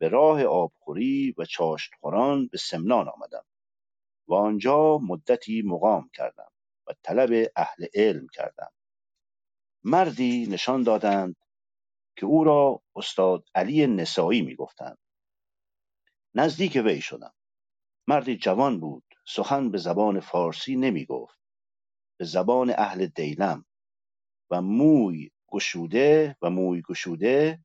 به راه آبخوری و چاشتخوران به سمنان آمدم و آنجا مدتی مقام کردم و طلب اهل علم کردم. مردی نشان دادند که او را استاد علی نسایی می گفتند نزدیک وی شدم. مردی جوان بود سخن به زبان فارسی نمی گفت به زبان اهل دیلم. و موی گشوده و موی گشوده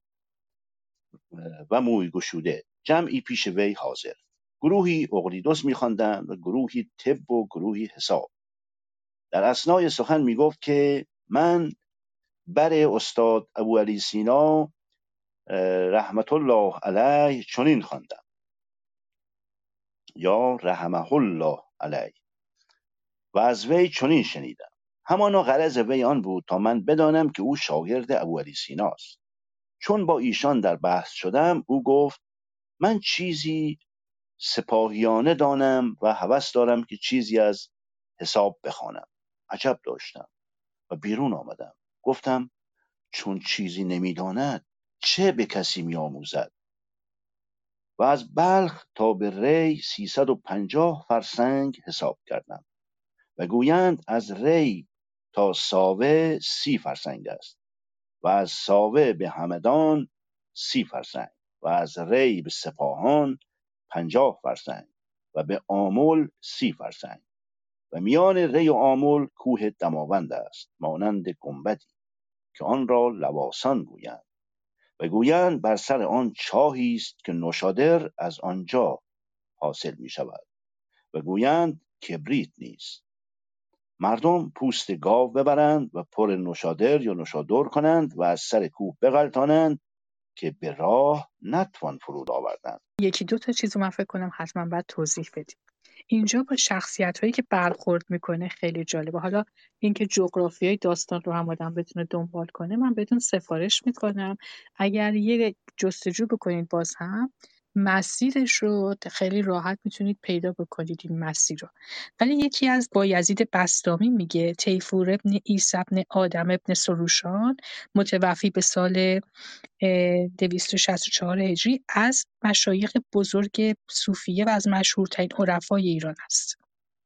و موی گشوده. جمعی پیش وی حاضر. گروهی اقلیدس میخواندند و گروهی طب و گروهی حساب. در اسنای سخن می‌گفت که من بر استاد ابو علی سینا رحمت الله علیه چنین خواندم. یا رحمه الله علیه و از وی چنین شنیدم. همانا غرض وی آن بود تا من بدانم که او شاگرد ابو علی سیناست چون با ایشان در بحث شدم او گفت من چیزی سپاهیانه دانم و هوس دارم که چیزی از حساب بخوانم. عجب داشتم و بیرون آمدم. گفتم چون چیزی نمی‌داند چه به کسی میآموزد؟ و از بلخ تا به ری سیصد و پنجاه فرسنگ حساب کردم و گویند از ری تا ساوه سی فرسنگ است و از ساوه به همدان سی فرسنگ و از ری به سپاهان پنجاه فرسنگ و به آمل سی فرسنگ و میان ری و آمل کوه دماوند است مانند گنبدی که آن را لواسان گویند. و گویند بر سر آن چاهی است که نوشادر از آنجا حاصل می شود و گویند کبریت نیست. مردم پوست گاو ببرند و پر نوشادر یا نوشادر کنند و از سر کوه بغلطانند که به راه نتوان فرود آوردند یکی دو تا چیز من فکر کنم حتما باید توضیح بدیم. اینجا با شخصیت هایی که برخورد می‌کنه خیلی جالبه. حالا اینکه های داستان رو هم آدم بتونه دنبال کنه من بهتون سفارش می‌کنم. اگر یه جستجو بکنید باز هم مسیرش رو خیلی راحت می‌تونید پیدا بکنید این مسیر رو ولی یکی از بایزید بستامی میگه تیفور ابن ایس ابن آدم ابن سروشان متوفی به سال 264 هجری از مشایخ بزرگ صوفیه و از مشهورترین عرفای ایران است.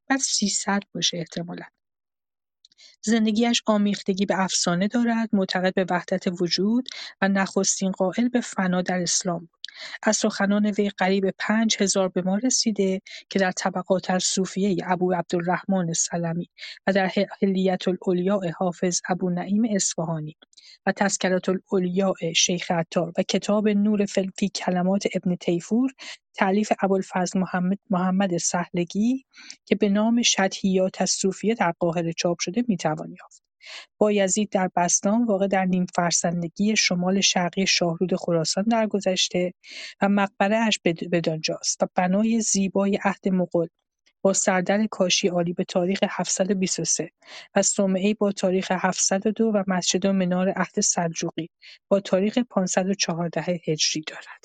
بعد 300 باشه احتمالا. زندگیش آمیختگی به افسانه دارد، معتقد به وحدت وجود و نخستین قائل به فنا در اسلام بود. از سخنان وی قریب پنج هزار به ما رسیده که در طبقات الصوفیه ابو عبدالرحمن سلمی و در حلیت الاولیاء حافظ ابو نعیم اصفهانی و تذکرات الاولیاء شیخ عطار و کتاب نور فی کلمات ابن تیفور تعلیف ابوالفضل محمد, محمد سهلگی که به نام شدهیات الصوفیه در قاهره چاپ شده می‌توان یافت. بایزید در بستان واقع در نیم فرسندگی شمال شرقی شاهرود خراسان درگذشته و مقبرهاش بدانجاست و بنای زیبای عهد مغول با سردر کاشی عالی به تاریخ 723 و صومعه‌ای با تاریخ 702 و مسجد و منار عهد سلجوقی با تاریخ 514 هجری دارد.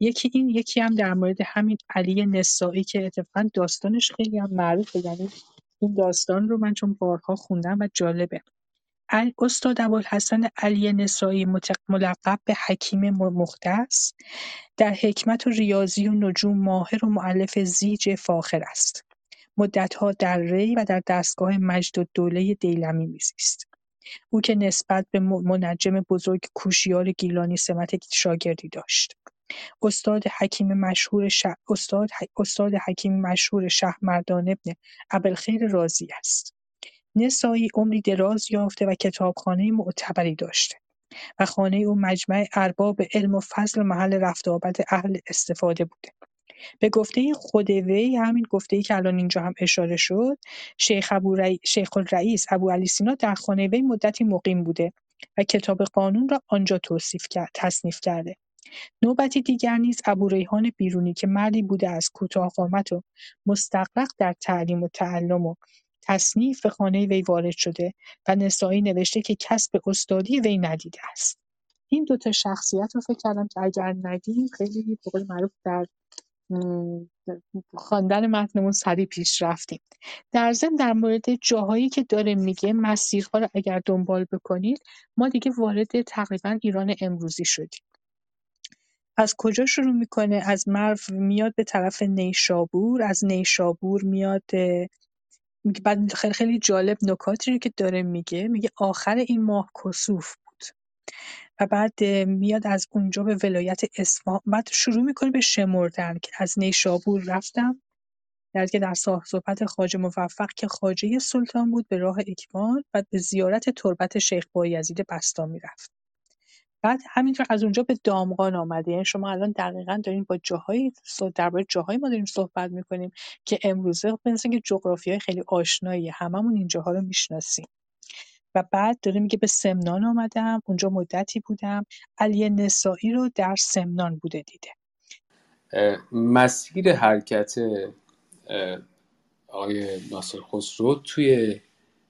یکی این یکی هم در مورد همین علی نسائی که اتفاقا داستانش خیلی هم معروفه یعنی این داستان رو من چون بارها خوندم و جالبه استاد ابوالحسن علی نسایی ملقب به حکیم مختص در حکمت و ریاضی و نجوم ماهر و معلف زیج فاخر است. مدتها در ری و در دستگاه مجد دوله دیلمی میزیست. او که نسبت به منجم بزرگ کوشیار گیلانی سمت شاگردی داشت. استاد حکیم مشهور استاد, استاد حکیم مشهور شهرمردان ابن ابوالخیر رازی است. نسایی عمری دراز یافته و کتابخانه معتبری داشته و خانه او مجمع ارباب علم و فضل و محل رفت آمد اهل استفاده بوده. به گفته خود وی همین گفته که الان اینجا هم اشاره شد شیخ, ابو شیخ الرئیس ابو علی سینا در خانه وی مدتی مقیم بوده و کتاب قانون را آنجا توصیف کرد تصنیف کرده نوبتی دیگر نیز ابوریحان بیرونی که مردی بوده از قامت و مستغرق در تعلیم و تعلم و تصنیف به خانه وی وارد شده و نسایی نوشته که کسب استادی وی ندیده است. این دوتا شخصیت رو فکر کردم که اگر ندیم خیلی به معروف در خواندن متنمون سریع پیش رفتیم در ضمن در مورد جاهایی که داره میگه مسیرها رو اگر دنبال بکنید ما دیگه وارد تقریبا ایران امروزی شدیم از کجا شروع می‌کنه؟ از مرو میاد به طرف نیشابور از نیشابور میاد بعد خیلی خیلی جالب نکاتی رو که داره میگه میگه آخر این ماه کسوف بود. و بعد میاد از اونجا به ولایت اصفهان. بعد شروع می‌کنه به شمردن که از نیشابور رفتم. در که در صحبت خواجه موفق که خواجه سلطان بود به راه اکبان و به زیارت تربت شیخ بایزید بستامی رفت. بعد همینطور از اونجا به دامغان آمده. یعنی شما الان دقیقا دارین با جاهایی درباره جاهایی ما داریم صحبت می‌کنیم که امروزه مثل که های خیلی آشنایی هممون این جاها رو می‌شناسیم. و بعد داره میگه به سمنان آمدم. اونجا مدتی بودم. علی نسایی رو در سمنان بوده دیده. مسیر حرکت آقای ناصر خسرو توی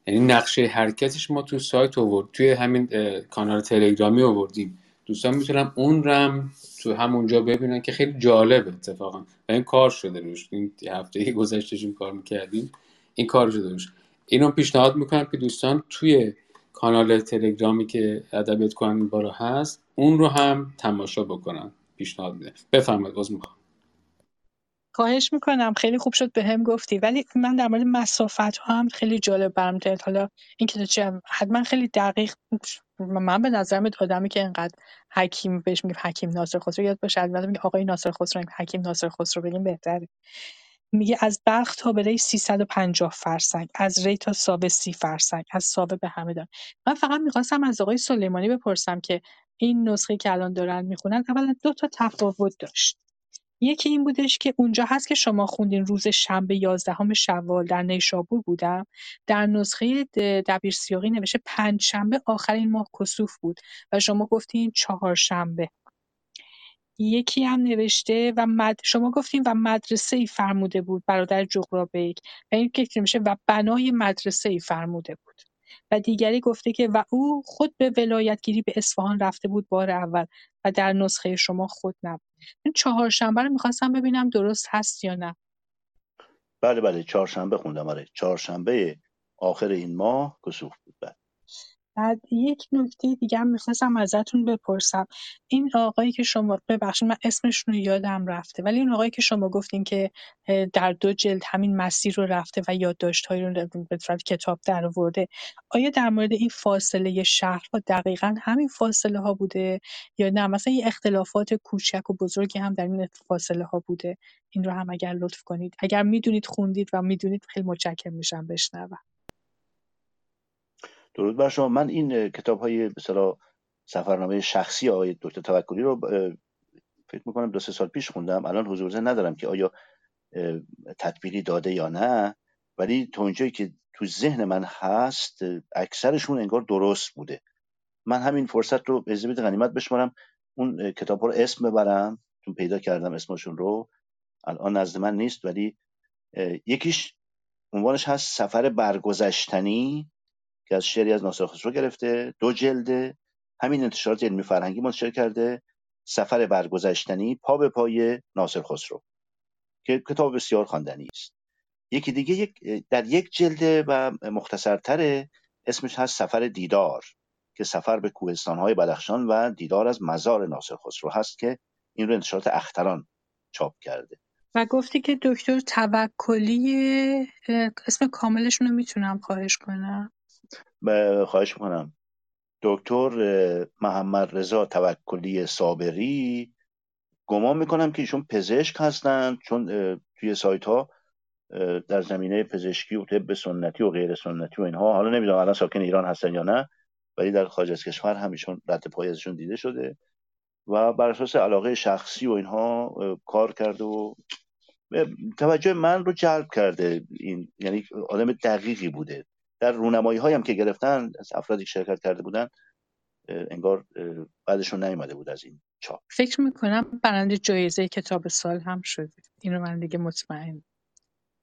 یعنی نقشه حرکتش ما تو سایت آورد توی همین کانال تلگرامی آوردیم. دوستان می‌تونم اون رم تو همونجا ببینن که خیلی جالب اتفاقا. و این کار شده روش. این هفته گذشتهش این کار می‌کردیم. این کار شده روش. اینو پیشنهاد می‌کنم که دوستان توی کانال تلگرامی که ادبیات کنن بارا هست اون رو هم تماشا بکنن. پیشنهاد میده بفرمایید باز می‌خوام. خواهش می‌کنم. خیلی خوب شد به هم گفتی. ولی من در مورد مسافت ها هم خیلی جالب برم داد حالا این که حتما خیلی دقیق من به نظرم آدمی که اینقدر حکیم بهش میگه حکیم ناصر خسرو یاد باشه البته میگه آقای ناصر خسرو حکیم ناصر خسرو بگیم بهتره. میگه از بلخ تا به ری 350 فرسنگ از ری تا ساوه 30 فرسنگ از ساوه به همدان من فقط می‌خواستم از آقای سلیمانی بپرسم که این نسخه که الان دارن می‌خونن اولا دو تا تفاوت داشت. یکی این بودش که اونجا هست که شما خوندین روز شنبه یازدهم شوال در نیشابور بودم. در نسخه دبیر سیاقی نوشته پنج شنبه آخرین ماه کسوف بود و شما گفتین چهارشنبه یکی هم نوشته و مد... شما گفتین و مدرسه ای فرموده بود برادر جغرابیک و این که نوشته و بنای مدرسه ای فرموده بود. و دیگری گفته که و او خود به ولایتگیری به اصفهان رفته بود بار اول و در نسخه شما خود نبود. این چهارشنبه رو می‌خواستم ببینم درست هست یا نه. بله بله چهارشنبه خوندم. آره چهارشنبه آخر این ماه کسوف. بعد یک نکته دیگه هم می‌خواستم ازتون بپرسم. این آقایی که شما ببخشید من اسمشون رو یادم رفته ولی این آقایی که شما گفتین که در دو جلد همین مسیر رو رفته و یادداشت‌هایی رو به صورت کتاب در آورده آیا در مورد این فاصله شهرها دقیقا همین فاصله ها بوده یا نه؟ مثلا یه اختلافات کوچک و بزرگی هم در این فاصله ها بوده. این رو هم اگر لطف کنید. اگر می‌دونید خوندید و می‌دونید خیلی متشکرم میشم بشنوم. درود بر شما. من این کتاب های مثلا سفرنامه شخصی آقای دکتر توکلی رو فکر می‌کنم دو سه سال پیش خوندم. الان حضور ندارم که آیا تطبیقی داده یا نه. ولی تا اونجایی که تو ذهن من هست اکثرشون انگار درست بوده. من همین فرصت رو به ضمن غنیمت بشمارم. اون کتاب ها رو اسم ببرم. چون پیدا کردم اسمشون رو. الان نزد من نیست ولی یکیش عنوانش هست سفر برگذشتنی. که از شعری از ناصر خسرو گرفته دو جلده. همین انتشارات علمی فرهنگی منتشر کرده. سفر برگذشتنی پا به پای ناصر خسرو که کتاب بسیار خواندنی است. یکی دیگه یک در یک جلده و مختصرتره اسمش هست سفر دیدار که سفر به کوهستانهای بدخشان و دیدار از مزار ناصر خسرو هست که این رو انتشارات اختران چاپ کرده. و گفتی که دکتر توکلی اسم کاملشون رو می‌تونم خواهش کنم. خواهش می‌کنم. دکتر محمد رضا توکلی صابری گمان می‌کنم که ایشون پزشک هستند چون توی سایت ها در زمینه پزشکی و طب سنتی و غیر سنتی و اینها حالا نمی‌دونم الان ساکن ایران هستن یا نه ولی در خارج از کشور هم ایشون رد پای ازشون دیده شده و بر اساس علاقه شخصی و اینها کار کرده و توجه من رو جلب کرده این یعنی آدم دقیقی بوده. در رونمایی هم که گرفتن از افرادی که شرکت کرده بودن انگار بعدشون نیومده بود از این چاپ. فکر می‌کنم برنده جایزه کتاب سال هم شده. این رو من دیگه مطمئن.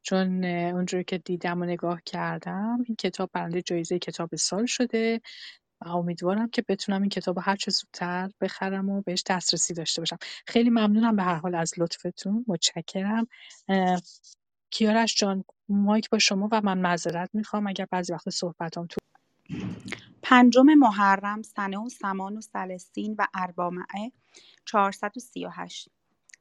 چون اونجوری که دیدم و نگاه کردم این کتاب برنده جایزه کتاب سال شده و امیدوارم که بتونم این کتاب هر چه زودتر بخرم و بهش دسترسی داشته باشم. خیلی ممنونم به هر حال از لطفتون. متشکرم. کیارش جان مایک با شما و من معذرت می‌خوام. اگر بعضی وقت صحبتام تو پنجم محرم سنه و سمان و سلسین و اربامعه 438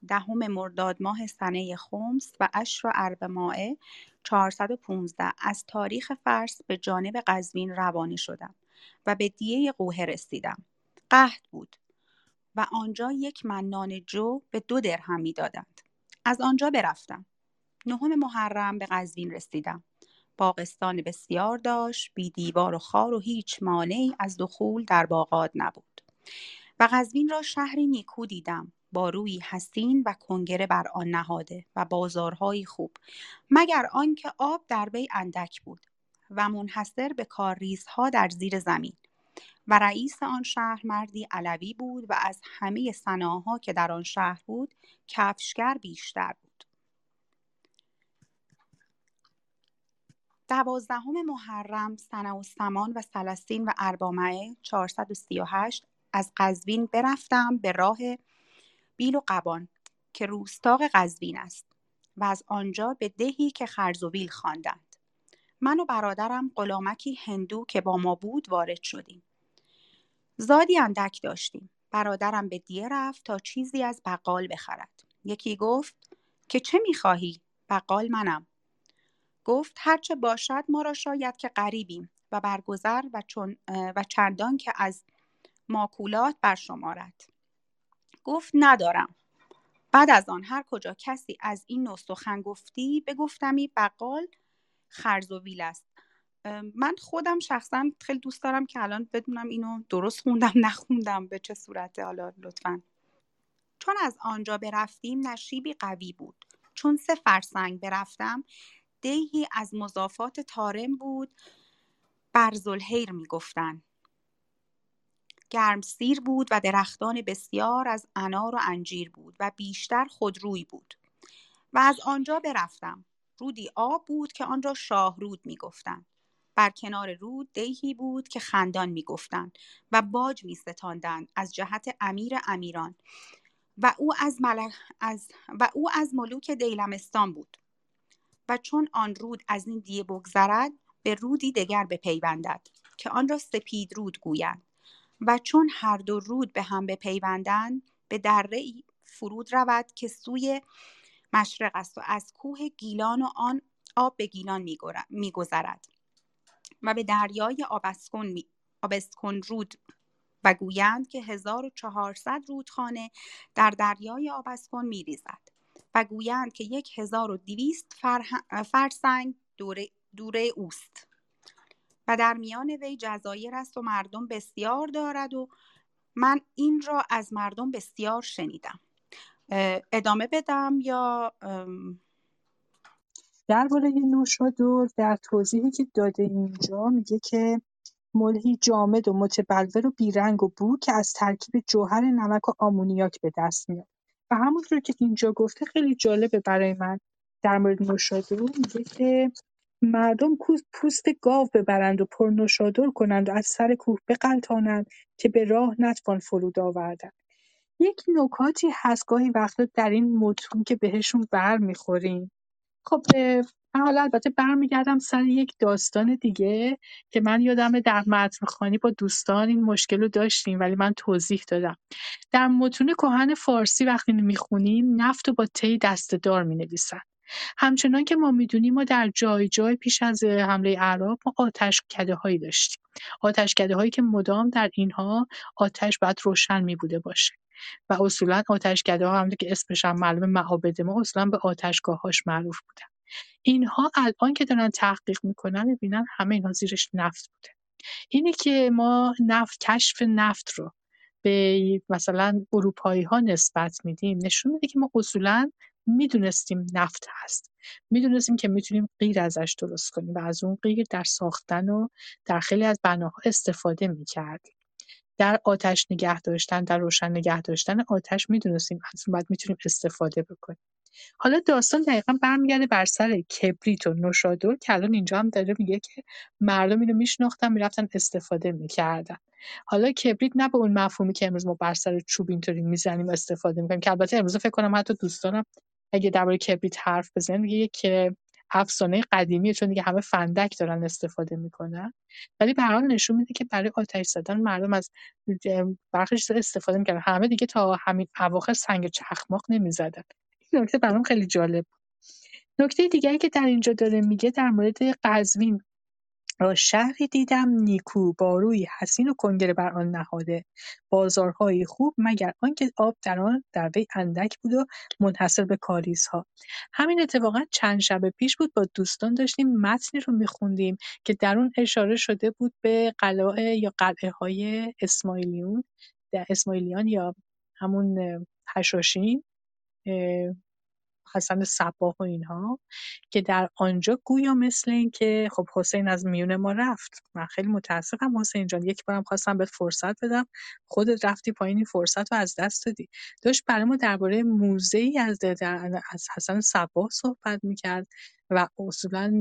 دهم مرداد ماه سنه خمس و اشر و اربمائه 415 از تاریخ فرس به جانب قزوین روانه شدم و به دیه قوه رسیدم. قحط بود و آنجا یک منان جو به دو درهم می‌دادند از آنجا برفتم. نهم محرم به قزوین رسیدم. باغستان بسیار داشت بی دیوار و خار و هیچ مانعی از دخول در باغات نبود. و قزوین را شهری نیکو دیدم. با روی حسین و کنگره بر آن نهاده و بازارهایی خوب مگر آنکه آب در وی اندک بود و منحصر به کارریزها در زیر زمین. و رئیس آن شهر مردی علوی بود و از همه صناها که در آن شهر بود کفشگر بیشتر بود. دوازدهم محرم سنه و سمان و سلسین و اربامعه 438 از قزوین برفتم به راه بیل و قبان که روستاق قزوین است و از آنجا به دهی که خرزویل خواندند. من و برادرم غلامکی هندو که با ما بود وارد شدیم. زادی اندک داشتیم. برادرم به دیه رفت تا چیزی از بقال بخرد. یکی گفت که چه می‌خواهی؟ بقال منم. گفت هرچه باشد ما را شاید که غریبیم و برگذر و, چون و چندان که از ماکولات برشمارد گفت ندارم. بعد از آن هر کجا کسی از این نو سخن گفتی بگفتمی بقال خرزویل است. من خودم شخصا خیلی دوست دارم که الان بدونم اینو درست خوندم *laughs* نخوندم به چه صورته حالا لطفا. چون از آنجا برفتیم نشیبی قوی بود. چون سه فرسنگ برفتم دیهی از مضافات تارم بود. برزلهیر می‌گفتند سیر بود و درختان بسیار از انار و انجیر بود و بیشتر خودروی بود. و از آنجا برفتم. رودی آب بود که آن را شاهرود می‌گفتند. بر کنار رود دیهی بود که خندان می‌گفتند و باج میستاندند از جهت امیر امیران. و او از, از و او از ملوک دیلمستان بود. و چون آن رود از این دیه بگذرد به رودی دگر بپیوندد که آن را سپید رود گویند و چون هر دو رود به هم بپیوندند به دره فرود رود که سوی مشرق است و از کوه گیلان و آن آب به گیلان میگذرد. و به دریای آبسکن, می... آبسکن رود و گویند که 1400 رودخانه در دریای آبسکن میریزد. و گویند که یک 1200 فرسنگ دوره, دوره اوست. و در میان وی جزایر است و مردم بسیار دارد و من این را از مردم بسیار شنیدم. ادامه بدم یا درباره نوشادر در توضیحی که داده اینجا میگه که ملحی جامد و متبلور و بیرنگ و بو که از ترکیب جوهر نمک و آمونیاک به دست میاد. و همونطور که اینجا گفته خیلی جالبه برای من در مورد نوشادر میگه که مردم پوست گاو ببرند و پر نوشادر کنند و از سر کوه بغلطانند که به راه نتوان فرود آوردن. یک نکاتی هست گاهی وقتا در این متون که بهشون بر می‌خوریم خب حالا البته برمیگردم سر یک داستان دیگه که من یادم در متن خانی با دوستان این مشکل رو داشتیم ولی من توضیح دادم. در متون کهن فارسی وقتی می‌خونیم نفت رو با تی دستهدار می‌نویسن. همچنان که ما می‌دونیم ما در جای جای پیش از حمله اعراب ما آتشکده هایی داشتیم. آتشکده هایی که مدام در اینها آتش باید روشن می بوده باشه و اصولا آتشکده ها هم که اسمش هم معلوم معابد ما اصولا به آتشگاهاش معروف بودن. اینها الان که دارن تحقیق می‌کنن می‌بینن همه اینها زیرش نفت بوده. اینی که ما نفت کشف نفت رو به مثلا اروپایی ها نسبت میدیم نشون میده که ما اصولا می‌دونستیم نفت هست. می‌دونستیم که می‌تونیم غیر ازش درست کنیم و از اون غیر در ساختن و در خیلی از بناها استفاده می‌کردیم. در آتش نگه داشتن در روشن نگه داشتن آتش می‌دونستیم از اون بعد می‌تونیم استفاده بکنیم. حالا داستان دقیقا برمیگرده بر سر کبریت و نوشادر که الان اینجا هم داره میگه که مردم اینو میشناختن می‌رفتن استفاده می‌کردن. حالا کبریت نه به اون مفهومی که امروز ما بر سر چوب اینطوری می‌زنیم استفاده می‌کنیم که البته امروز فکر کنم حتی دوستانم اگه درباره کبریت حرف بزنیم میگه یک افسانه قدیمیه چون دیگه همه فندک دارن استفاده می‌کنن. ولی به حال نشون میده که برای آتش زدن مردم از برخی استفاده می‌کردن. همه دیگه تا همین اواخر سنگ چخماق نمی‌زدن. نکته برام خیلی جالب نکته دیگری که در اینجا داره میگه در مورد قزوین را شهری دیدم نیکو با روی حسین و کنگره بر آن نهاده. بازارهای خوب مگر آنکه آب در آن در وی اندک بود و منحصر به کاریزها. همین اتفاقا چند شب پیش بود با دوستان داشتیم متنی رو میخوندیم که در اون اشاره شده بود به قلعه یا قلعه های اسماعیلیون در اسماعیلیان یا همون هشاشین حسن صباح و اینها که در آنجا گویا مثل این که خب حسین از میون ما رفت. من خیلی متاسفم حسین جان. یک بارم خواستم بهت فرصت بدم. خودت رفتی پایین این فرصت رو از دست دادی. داشت برای ما درباره موزه ای از, از حسن صباح صحبت می‌کرد و اصولا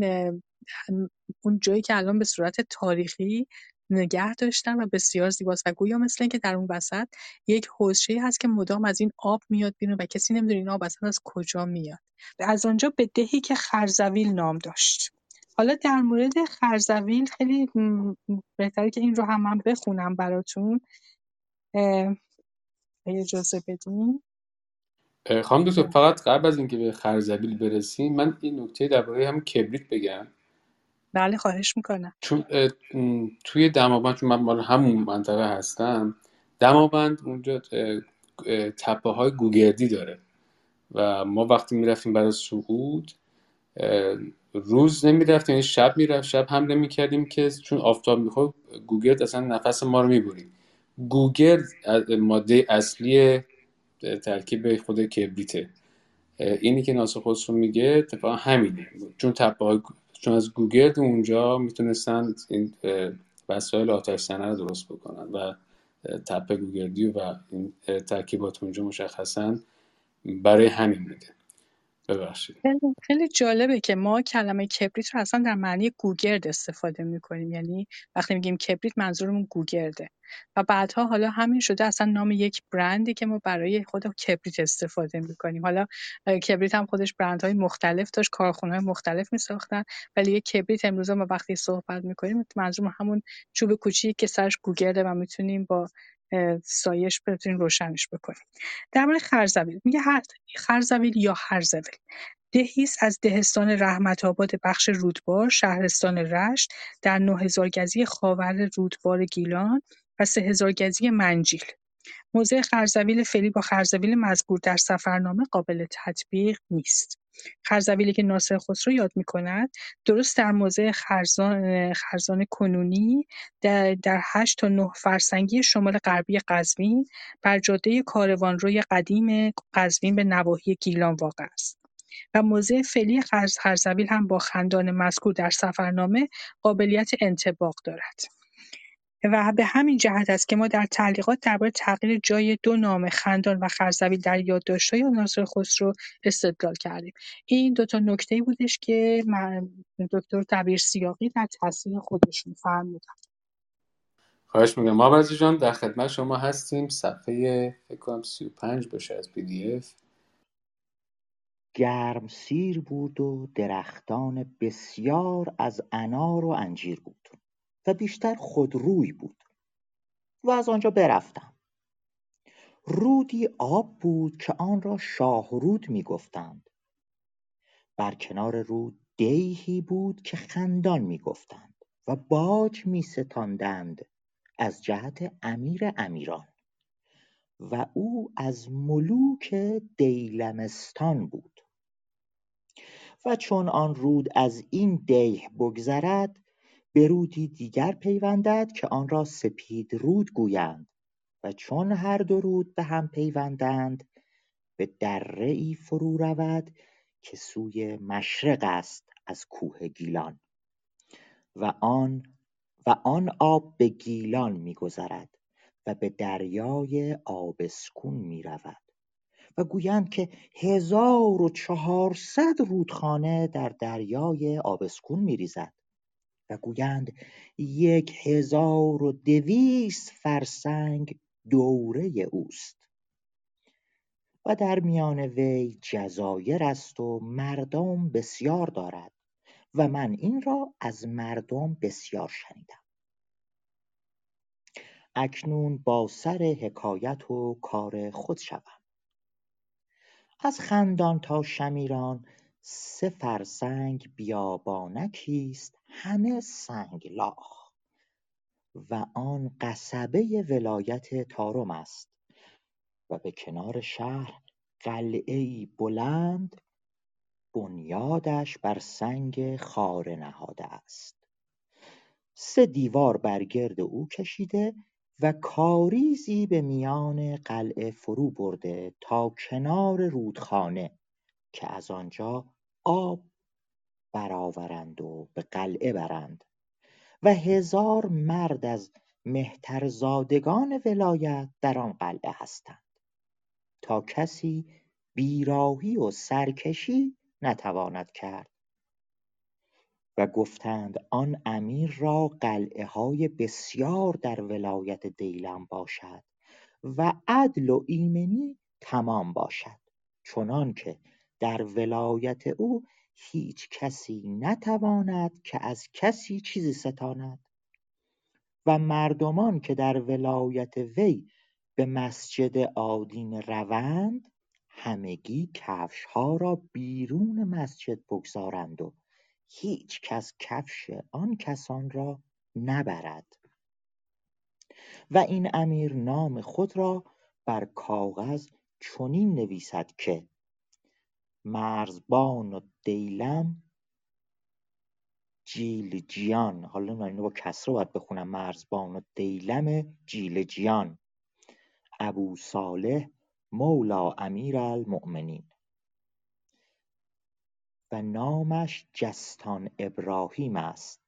اون جایی که الان به صورت تاریخی نگه داشتن و بسیار زیباست و گویا مثل اینکه در اون وسط یک حوضچه‌ای هست که مدام از این آب میاد بیرون و کسی نمی‌دونه این آب اصلا از کجا میاد. از آنجا به دهی که خرزویل نام داشت. حالا در مورد خرزویل خیلی بهتره که این رو هم من بخونم براتون. اجازه بدین. خانم دکتر فقط قبل از اینکه به خرزبیل برسیم من این نکته درباره هم کبریت بگم. بله خواهش می‌کنم. چون توی دماوند چون من مال همون منطقه هستم دماوند اونجا تپه های گوگردی داره و ما وقتی می‌رفتیم برای صعود روز نمی‌رفتیم یعنی شب می‌رفت شب هم نمی‌کردیم که چون آفتاب می‌خورد گوگرد اصلا نفس ما رو می‌برید. گوگرد ماده اصلی ترکیب خود کبریته. اینی که ناصر خسرو میگه اتفاقا همینه. چون تپه چون از گوگل اونجا می‌تونستن این وسایل آتش سنه رو درست بکنن و تپه گوگردی و این ترکیبات اونجا مشخصا برای همین میده ببخشید. خیلی جالبه که ما کلمه کبریت رو اصلا در معنی گوگرد استفاده می‌کنیم. یعنی وقتی میگیم کبریت منظورمون گوگرده. و بعدها حالا همین شده اصلا نام یک برندی که ما برای خود کبریت استفاده می‌کنیم. حالا کبریت هم خودش برندهای مختلف داشت کارخونه مختلف میساختن. ولی یک کبریت امروز ما وقتی صحبت می‌کنیم منظور همون چوب کوچیکی که سرش گوگرده و می‌تونیم با سایش بتونیم روشنش بکنیم در مورد خرزویل میگه خرزویل یا هرزویل. دهیست از دهستان رحمت آباد بخش رودبار شهرستان رشت در 9000 گزی خاور رودبار گیلان و 3000 گزی منجیل. موضع خرزویل فعلی با خرزویل مذکور در سفرنامه قابل تطبیق نیست. خرزویلی که ناصر خسرو یاد می‌کند درست در موضع خرزان, خرزان کنونی در, در 8 تا 9 فرسنگی شمال غربی قزوین بر جاده کاروانروی قدیم قزوین به نواحی گیلان واقع است. و موضع فعلی خرزویل هم با خندان مذکور در سفرنامه قابلیت انطباق دارد. و به همین جهت است که ما در تعلیقات درباره تغییر جای دو نام خندان و خرزویل در یادداشت‌های ناصر خسرو استدلال کردیم. این دو تا نکته بودش که من دکتر دبیر سیاقی در تاثیر خودشون فرمودن. خواهش میگم ما جان در خدمت شما هستیم. صفحه فکر کنم 35 باشه از پی دی اف. گرم سیر بود و درختان بسیار از انار و انجیر بود. و بیشتر خودروی بود و از آنجا برفتم. رودی آب بود که آن را شاهرود می‌گفتند. بر کنار رود دیهی بود که خندان می‌گفتند و باج میستاندند از جهت امیر امیران و او از ملوک دیلمستان بود. و چون آن رود از این دیه بگذرد به رودی دیگر پیوندد که آن را سپید رود گویند و چون هر دو رود به هم پیوندند به دره ای فرو رود که سوی مشرق است از کوه گیلان. و آن و آن آب به گیلان میگذرد و به دریای آبسکون می رود و گویند که هزار و چهارصد رودخانه در دریای آبسکون می ریزد. و گویند یک هزار و دویست فرسنگ دوره اوست. و در میان وی جزایر است و مردم بسیار دارد و من این را از مردم بسیار شنیدم. اکنون با سر حکایت و کار خود شوم. از خندان تا شمیران سه فرسنگ بیابانکیست همه سنگلاخ و آن قصبه ولایت تارم است. و به کنار شهر قلعه بلند بنیادش بر سنگ خاره نهاده است. سه دیوار بر گرد او کشیده و کاریزی به میان قلعه فرو برده تا کنار رودخانه که از آنجا آب برآورند و به قلعه برند و هزار مرد از مهترزادگان ولایت در آن قلعه هستند تا کسی بیراهی و سرکشی نتواند کرد و گفتند آن امیر را قلعه های بسیار در ولایت دیلم باشد و عدل و ایمنی تمام باشد چنان که در ولایت او هیچ کسی نتواند که از کسی چیزی ستاند. و مردمان که در ولایت وی به مسجد آدین روند همگی ها را بیرون مسجد بگذارند و هیچ کس کفش آن کسان را نبرد. و این امیر نام خود را بر کاغذ چنین نویسد که مرزبان و دیلم جیلجیان حالا من اینو با کسره باید بخونم. مرزبان و دیلم جیلجیان ابو صالح مولا امیر المؤمنین. و نامش جستان ابراهیم است.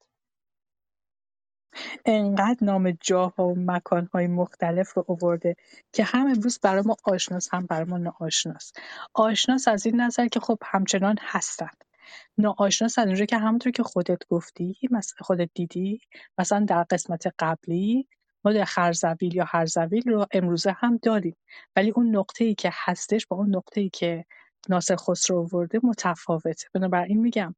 انقدر نام جاها و مکانهای مختلف رو آورده که هم امروز برای ما آشناس هم برای ما ناآشناس. آشناس از این نظر که خب همچنان هستند ناآشناس از که همونطور که خودت گفتی خودت دیدی مثلا در قسمت قبلی ما در خرزویل یا هرزویل رو امروزه هم داریم. ولی اون نقطه ای که هستش با اون نقطه ای که ناصر خسرو آورده متفاوته. بنابراین میگم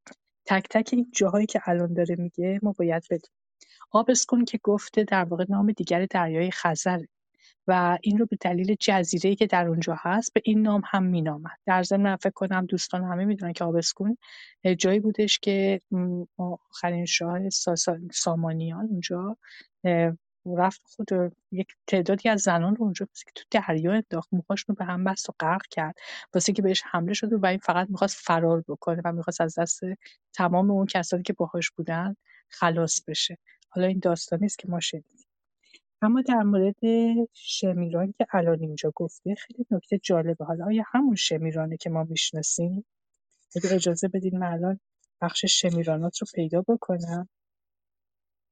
تک تک این جاهایی که الان داره میگه ما باید بدیم آبسکون که گفته در واقع نام دیگر دریای خزره و این رو به دلیل جزیره که در اونجا هست به این نام هم مینامد. در ضمن فکر کنم دوستان همه می‌دونن که آبسکون جایی بودش که آخرین شاه سامانیان اونجا رفت خود یک تعدادی از زنان رو اونجا که تو دریا انداخت. موهاشون رو به هم بست و غرق کرد. واسه که بهش حمله شد و این فقط می‌خواست فرار بکنه و می‌خواست از دست تمام اون کسانی که باهاش بودن خلاص بشه. حالا این داستانی است که ما شنیدیم. اما در مورد شمیران که الان اینجا گفته خیلی نکته جالبه. حالا آیا همون شمیرانه که ما می‌شناسیم؟ اجازه بدین من الان بخش شمیرانات رو پیدا بکنم.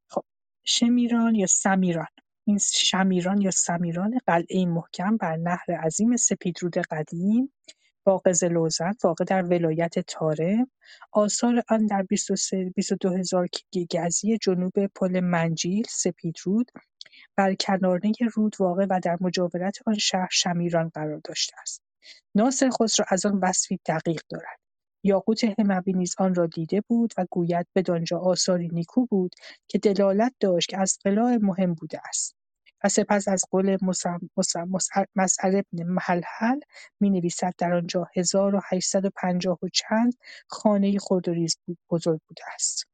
خب شمیران یا سمیران. این شمیران یا سمیران قلعه محکم بر نهر عظیم سپیدرود قدیم باغ لوزن واقع در ولایت تاره آثار آن در 22 هزار گزی جنوب پل منجیل سپیدرود بر کنارنگ رود واقع و در مجاورت آن شهر شمیران قرار داشته است. ناصر خسرو از آن وصفی دقیق دارد. یاقوت حموی نیز آن را دیده بود و گوید بدانجا آثاری نیکو بود که دلالت داشت که از قلاع مهم بوده است. و سپس از قول مسعر بن محلحل نویسد در آنجا هزار و چند خانه خرد بزرگ بوده است.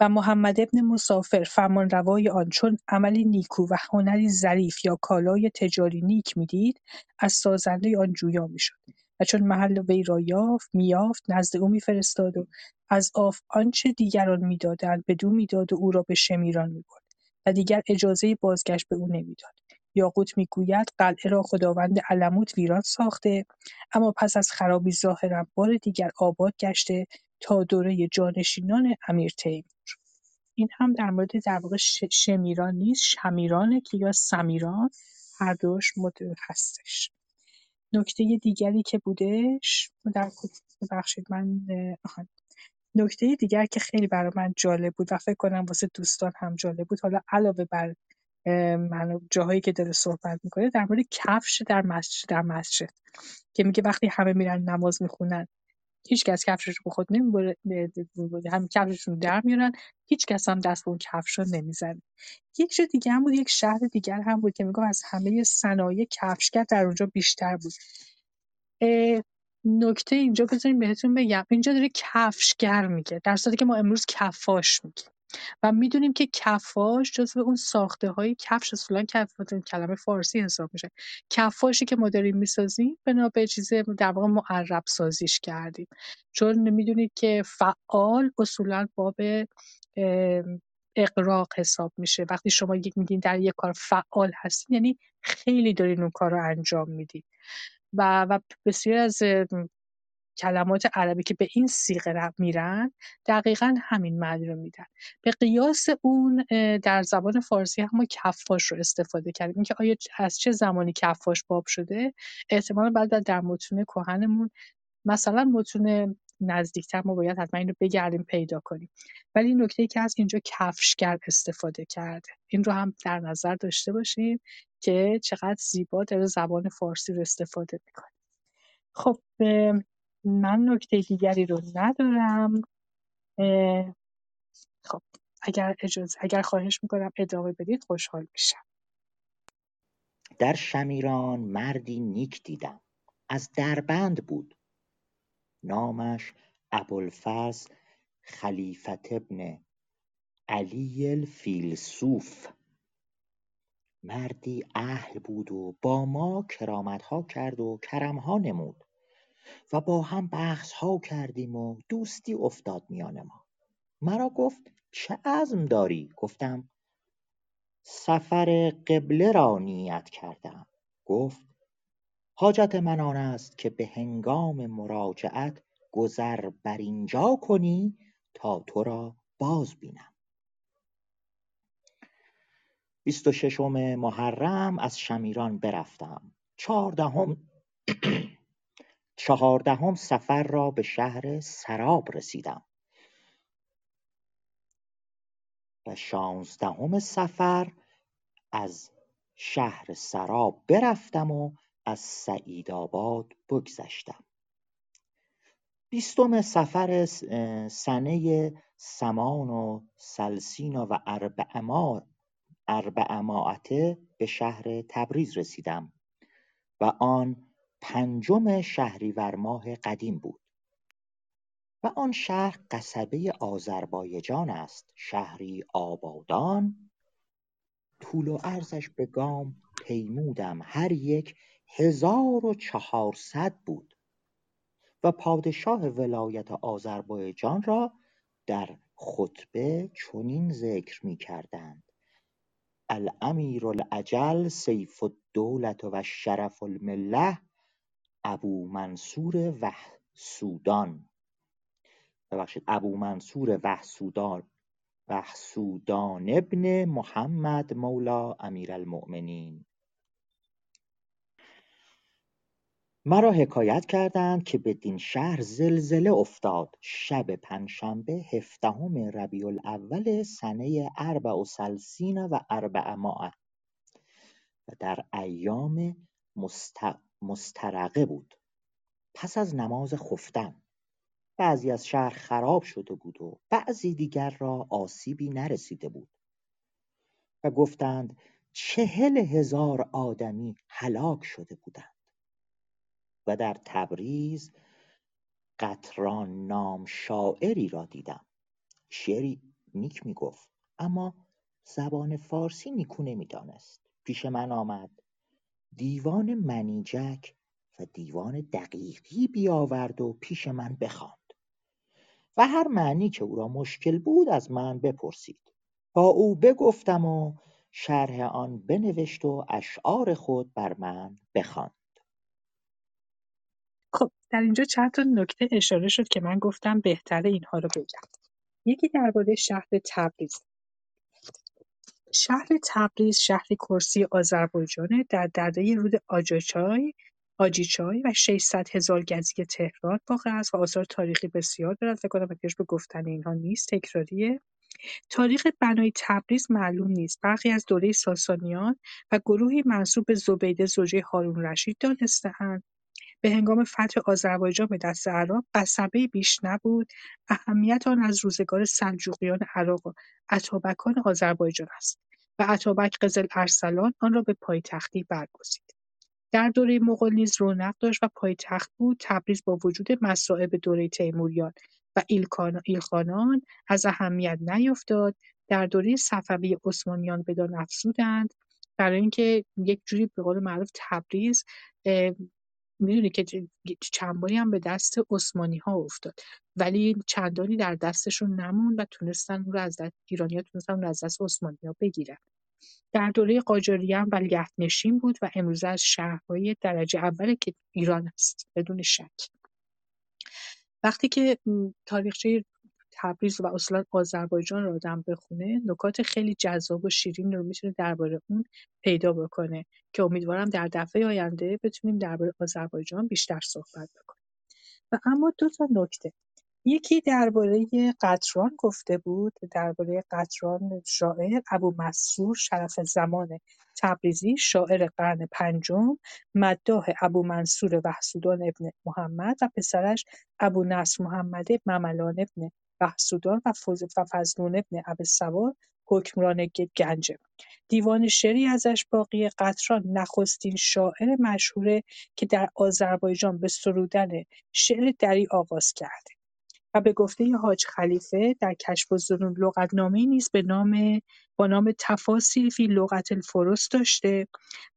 و محمد بن مسافر فرمانروای آن چون عملی نیکو و هنری ظریف یا کالای تجاری نیک می‌دید از سازنده آن جویا می‌شد و چون محل وی را یافت میافت نزد او میفرستاد و از آف آنچه دیگران می‌دادند بدو می‌داد و او را به شمیران می‌برد و دیگر اجازه بازگشت به او نمی‌داد. یاقوت می‌گوید قلعه را خداوند علموت ویران ساخته اما پس از خرابی ظاهرا بار دیگر آباد گشته تا دوره جانشینان امیر تیمور این هم در مورد در واقع شمیران نیست شمیرانه که یا سمیران هر دوش هستش. نکته دیگری که بودش در ببخشید من نکته دیگر که خیلی برای من جالب بود و فکر کنم واسه دوستان هم جالب بود حالا علاوه بر من جاهایی که داره صحبت می‌کنه در مورد کفش در مسجد در مسجد که میگه وقتی همه میرن نماز می‌خونن هیچ کس کفشش به خود نمی‌بره هم کفششون در میارن هیچ کس هم دست به اون کفش رو نمی‌زنه. یک جا دیگه هم بود یک شهر دیگر هم بود که میگم از همه صنایع کفشگر در اونجا بیشتر بود. نکته اینجا بذاریم بهتون بگم. اینجا داره کفشگر میگه. در صورتی که ما امروز کفاش میگیم. و می‌دونیم که کفاش جزو اون ساخته های کفش اصولا کلمه فارسی حساب میشه. کفاشی که ما داریم می‌سازیم بنا به چیز در واقع معرب سازیش کردیم. چون می‌دونید که فعال اصولا باب اقراق حساب میشه. وقتی شما یک میگین در یک کار فعال هستین یعنی خیلی دارین اون کار رو انجام میدین. و و بسیار از کلمات عربی که به این صیغه میرن دقیقا همین معنی رو میدن. به قیاس اون در زبان فارسی هم ما کفاش رو استفاده کردیم. اینکه آیا از چه زمانی کفاش باب شده؟ احتمال بعد در متون کهنمون مثلا متون نزدیکتر ما باید حتما اینو بگردیم پیدا کنیم. ولی این نکته ای که از اینجا کفشگر استفاده کرده. این رو هم در نظر داشته باشیم که چقدر زیبا در زبان فارسی رو استفاده می‌کنه. خب من نکته دیگری رو ندارم. خب اگر اجازه اگر خواهش می‌کنم ادامه بدید خوشحال میشم. در شمیران مردی نیک دیدم. از دربند بود. نامش ابوالفضل خلیفت ابن علی الفیلسوف. مردی اهل بود و با ما کرامتها کرد و کرمها نمود و با هم بحثها کردیم و دوستی افتاد میان ما. مرا گفت چه عزم داری؟ گفتم سفر قبله را نیت کردم. گفت حاجت من آن است که به هنگام مراجعت گذر بر اینجا کنی تا تو را باز بینم. بیست و ششم محرم از شمیران برفتم. چهاردهم *clears throat* چهاردهم سفر را به شهر سراب رسیدم. و شانزدهم سفر از شهر سراب برفتم و از سعیدآباد بگذشتم. بیستم سفر سنه سمان و سلسین و اربعمائته به شهر تبریز رسیدم و آن پنجم شهریور ماه قدیم بود. و آن شهر قصبه آذربایجان است شهری آبادان. طول و عرضش به گام پیمودم هر یک هزار و چهارصد بود و پادشاه ولایت آذربایجان را در خطبه چنین ذکر می کردند الامیر الاجل سیف الدولة و شرف المله ابومنصور وحسودان. ببخشید ابومنصور وحسودان. وحسودان ابن محمد مولا امیرالمؤمنین. مرا حکایت کردند که بدین شهر زلزله افتاد. شب پنجشنبه هفدهم ربیع الاول سنه اربع و سلسین و اربعمایه و در ایام مسترقه بود. پس از نماز خفتن. بعضی از شهر خراب شده بود و بعضی دیگر را آسیبی نرسیده بود. و گفتند چهل هزار آدمی هلاک شده بودند. در تبریز قطران نام شاعری را دیدم. شعری نیک می‌گفت اما زبان فارسی نیکو نمی‌دانست. پیش من آمد. دیوان منیجک و دیوان دقیقی بیاورد و پیش من بخواند. و هر معنی که او را مشکل بود از من بپرسید. با او بگفتم و شرح آن بنوشت و اشعار خود بر من بخواند. خب در اینجا چند تا نکته اشاره شد که من گفتم بهتره اینها رو بگم. یکی درباره شهر تبریز. شهر تبریز شهری کرسی آذربایجانه در دره رود آجاچای آجیچای و 600 هزار گزی تهران واقع است و آثار تاریخی بسیار دارد. فکر کنم احتیاج به گفتن اینها نیست تکراریه. تاریخ بنای تبریز معلوم نیست. برخی از دوره ساسانیان و گروهی منصوب به زبیده زوجه هارون رشید دانستهاند. به هنگام فتح آذربایجان به دست عرب قصبهای بیش نبود. اهمیت آن از روزگار سلجوقیان عراق و اتابکان آذربایجان است و اتابک قزل ارسلان آن را به پایتختی برگزید. در دوره مغول نیز رونق داشت و پایتخت بود. تبریز با وجود مصائب دوره تیموریان و ایلخانان از اهمیت نیفتاد در دوره صفوی عثمانیان بدان افزودند. برای اینکه یک جوری به قول معروف تبریز می‌دونی که چند باری هم به دست عثمانی ها افتاد. ولی چندانی در دستشون نموند و تونستن اون رو از دست ایرانی تونستن اون رو از دست عثمانی ها بگیرن. در دوره قاجاریه هم ولیعهدنشین بود و امروزه از شهرهای درجه اول که ایران است بدون شک. وقتی که تاریخچه تبریز و اصلا آذربایجان رو آدم بخونه نکات خیلی جذاب و شیرین رو می‌تونه درباره اون پیدا بکنه که امیدوارم در دفعه آینده بتونیم درباره آذربایجان بیشتر صحبت بکنیم. و اما دو تا نکته. یکی درباره قطران گفته بود درباره قطران شاعر ابو مسرور شرف زمان تبریزی شاعر قرن پنجم مداح ابو منصور وحسودان ابن محمد و پسرش ابو نصر محمد مملان ابن وحسودان و فضلون ابن سوار حکمران گنجه. دیوان شعری ازش باقی قطران نخستین شاعر مشهوره که در آذربایجان به سرودن شعر دری آغاز کرده. و به گفته حاج خلیفه در کشف الظنون لغتنامه‌ای نیز به نام با نام تفاصیل فی لغت الفرس داشته.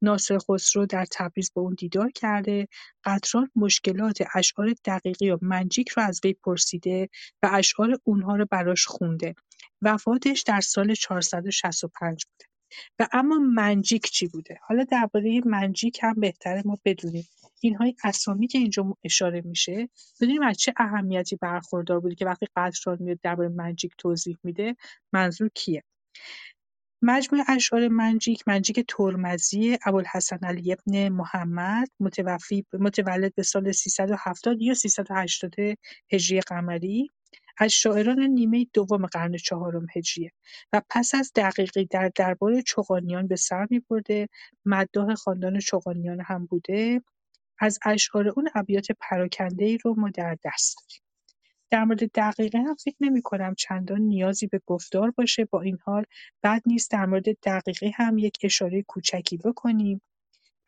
ناصر خسرو در تبریز با اون دیدار کرده. قطران مشکلات اشعار دقیقی و منجیک رو از وی پرسیده و اشعار اونها رو براش خونده. وفاتش در سال 465 بوده و اما منجیک چی بوده؟ حالا درباره منجیک هم بهتره ما بدونیم. اینهای اسامی که اینجا اشاره میشه بدونیم از چه اهمیتی برخوردار بوده که وقتی قطران میاد درباره منجیک توضیح میده منظور کیه؟ مجموع اشعار منجیک منجیک ترمزی ابوالحسن علی ابن محمد متوفی متولد به سال 370 یا 380 هجری قمری. از شاعران نیمه دوم قرن چهارم هجریه و پس از دقیقی در دربار چغانیان به سر میبرده مداح خاندان چغانیان هم بوده از اشعار اون ابیات ای رو ما در دست داریم. در مورد دقیقه هم فکر نمی کنم چندان نیازی به گفتار باشه با این حال. بد نیست در مورد دقیقه هم یک اشاره کوچکی بکنیم.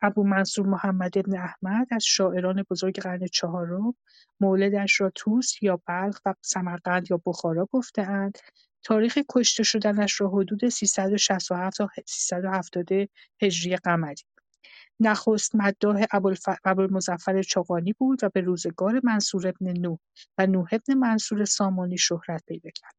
ابو منصور محمد ابن احمد از شاعران بزرگ قرن چهارم مولدش را توس یا بلخ و سمرقند یا بخارا گفتهاند تاریخ کشته شدنش را حدود 367 تا 370 هجری قمری نخست مداح ابوالمظفر چغانی بود و به روزگار منصور بن نوح و نوح بن منصور سامانی شهرت پیدا کرد.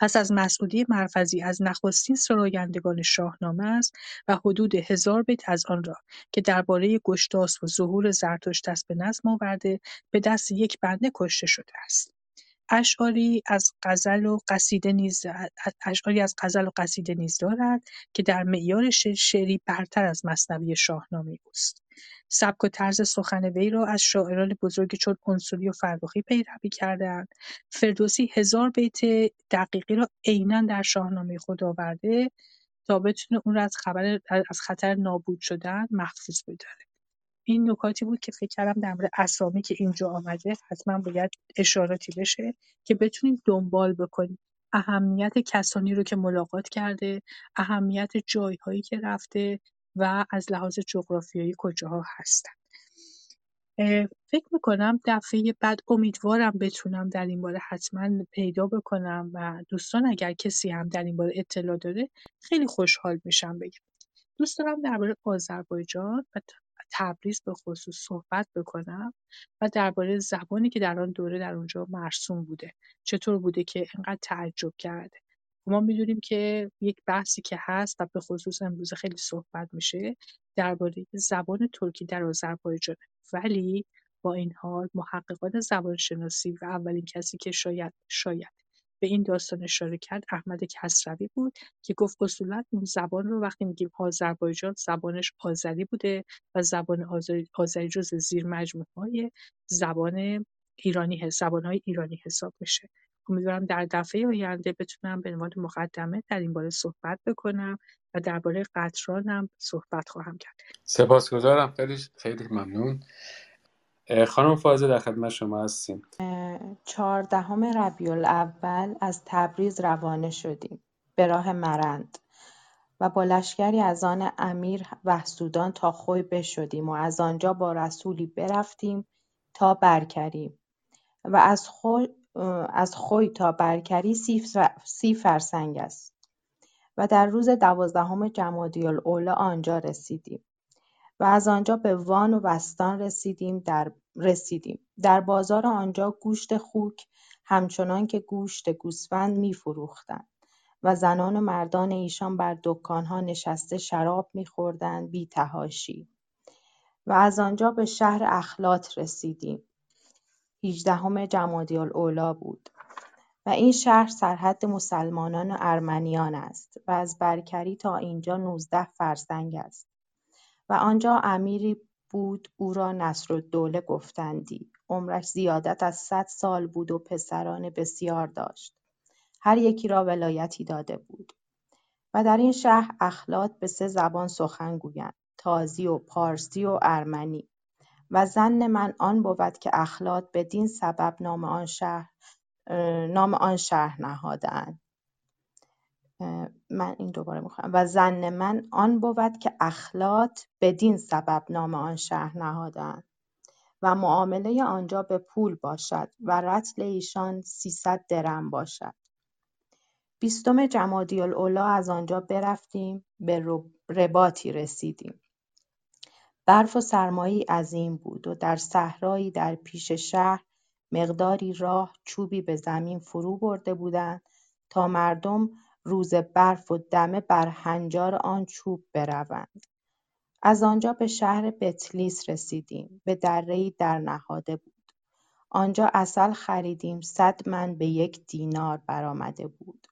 پس از مسعودی مرفضی از نخستین سرایندگان شاهنامه است و حدود هزار بیت از آن را که درباره گشتاسپ و ظهور زرتشت است به نظم آورده به دست یک بنده کشته شده است. اشعاری از غزل و قصیده نیز اشعاری از غزل و قصیده نیز دارد که در معیار شعری برتر از مثنوی شاهنامه اوست. سبک و طرز سخن وی را از شاعران بزرگی چون عنصری و فرخی پیروی کردهاند. فردوسی هزار بیت دقیقی را عینا در شاهنامه خود آورده تا بتونه اون را از خبر از خطر نابود شدن محفوظ بداره. این نکاتی بود که فکر کردم در مورد اسامی که اینجا آمده حتما باید اشاراتی بشه که بتونیم دنبال بکنیم. اهمیت کسانی رو که ملاقات کرده اهمیت جایهایی که رفته و از لحاظ جغرافیایی کجاها هستن. فکر می‌کنم دفعه بعد امیدوارم بتونم در این باره حتما پیدا بکنم و دوستان اگر کسی هم در این باره اطلاع داره خیلی خوشحال میشم بگم. دوست دارم درباره آذربایجان و تبریز به خصوص صحبت بکنم و درباره زبانی که در آن دوره در اونجا مرسوم بوده. چطور بوده که اینقدر تعجب کرده. ما می‌دونیم که یک بحثی که هست و به خصوص امروز خیلی صحبت میشه درباره زبان ترکی در آذربایجان. ولی با این حال محققان زبان شناسی و اولین کسی که شاید شاید به این داستان اشاره کرد احمد کسروی بود که گفت اصولا اون زبان رو وقتی میگیم آذربایجان زبانش آذری بوده و زبان آذری, جز زیر های زبان ایرانی زبانهای ایرانی حساب میشه. امیدوارم در دفعه آینده بتونم به عنوان مقدمه در این باره صحبت بکنم و درباره قطرانم صحبت خواهم کرد. سپاسگزارم. خیلی خیلی ممنون. خانم فازه در خدمت شما هستیم. چهاردهم ربیع الاول از تبریز روانه شدیم. به راه مرند. و با لشکری از آن امیر وحسودان تا خوی بشدیم و از آنجا با رسولی برفتیم تا برکریم. و از خوی, از خوی تا برکری سی فرسنگ است. و در روز دوازدهم جمادی الاولی آنجا رسیدیم. و از آنجا به وان و وستان رسیدیم در رسیدیم. در بازار آنجا گوشت خوک همچنان که گوشت گوسفند میفروختند. و زنان و مردان ایشان بر دکانها نشسته شراب میخوردند بی تهاشی و از آنجا به شهر اخلات رسیدیم. هیجدهم جمادی الاولی بود و این شهر سرحد مسلمانان و ارمنیان است و از برکری تا اینجا نوزده فرسنگ است و آنجا امیری بود او را نصرالدوله گفتندی. عمرش زیادت از صد سال بود و پسران بسیار داشت. هر یکی را ولایتی داده بود و در این شهر اخلاط به سه زبان سخن گویند تازی و پارسی و ارمنی. و زن من آن بود که اخلاط بدین سبب نام آن شهر نام آن شهر نهادند من این دوباره می‌خوام. و زن من آن بود که اخلاط بدین سبب نام آن شهر نهادند و معامله آنجا به پول باشد و رطل ایشان سیصد درم باشد. بیستم جمادی الاولی از آنجا برفتیم به رباطی رسیدیم. برف و سرمایی عظیم بود و در صحرایی در پیش شهر مقداری راه چوبی به زمین فرو برده بودند تا مردم روز برف و دمه بر هنجار آن چوب بروند. از آنجا به شهر بتلیس رسیدیم به درهای در نهاده بود. آنجا اصل خریدیم صد من به یک دینار برآمده بود.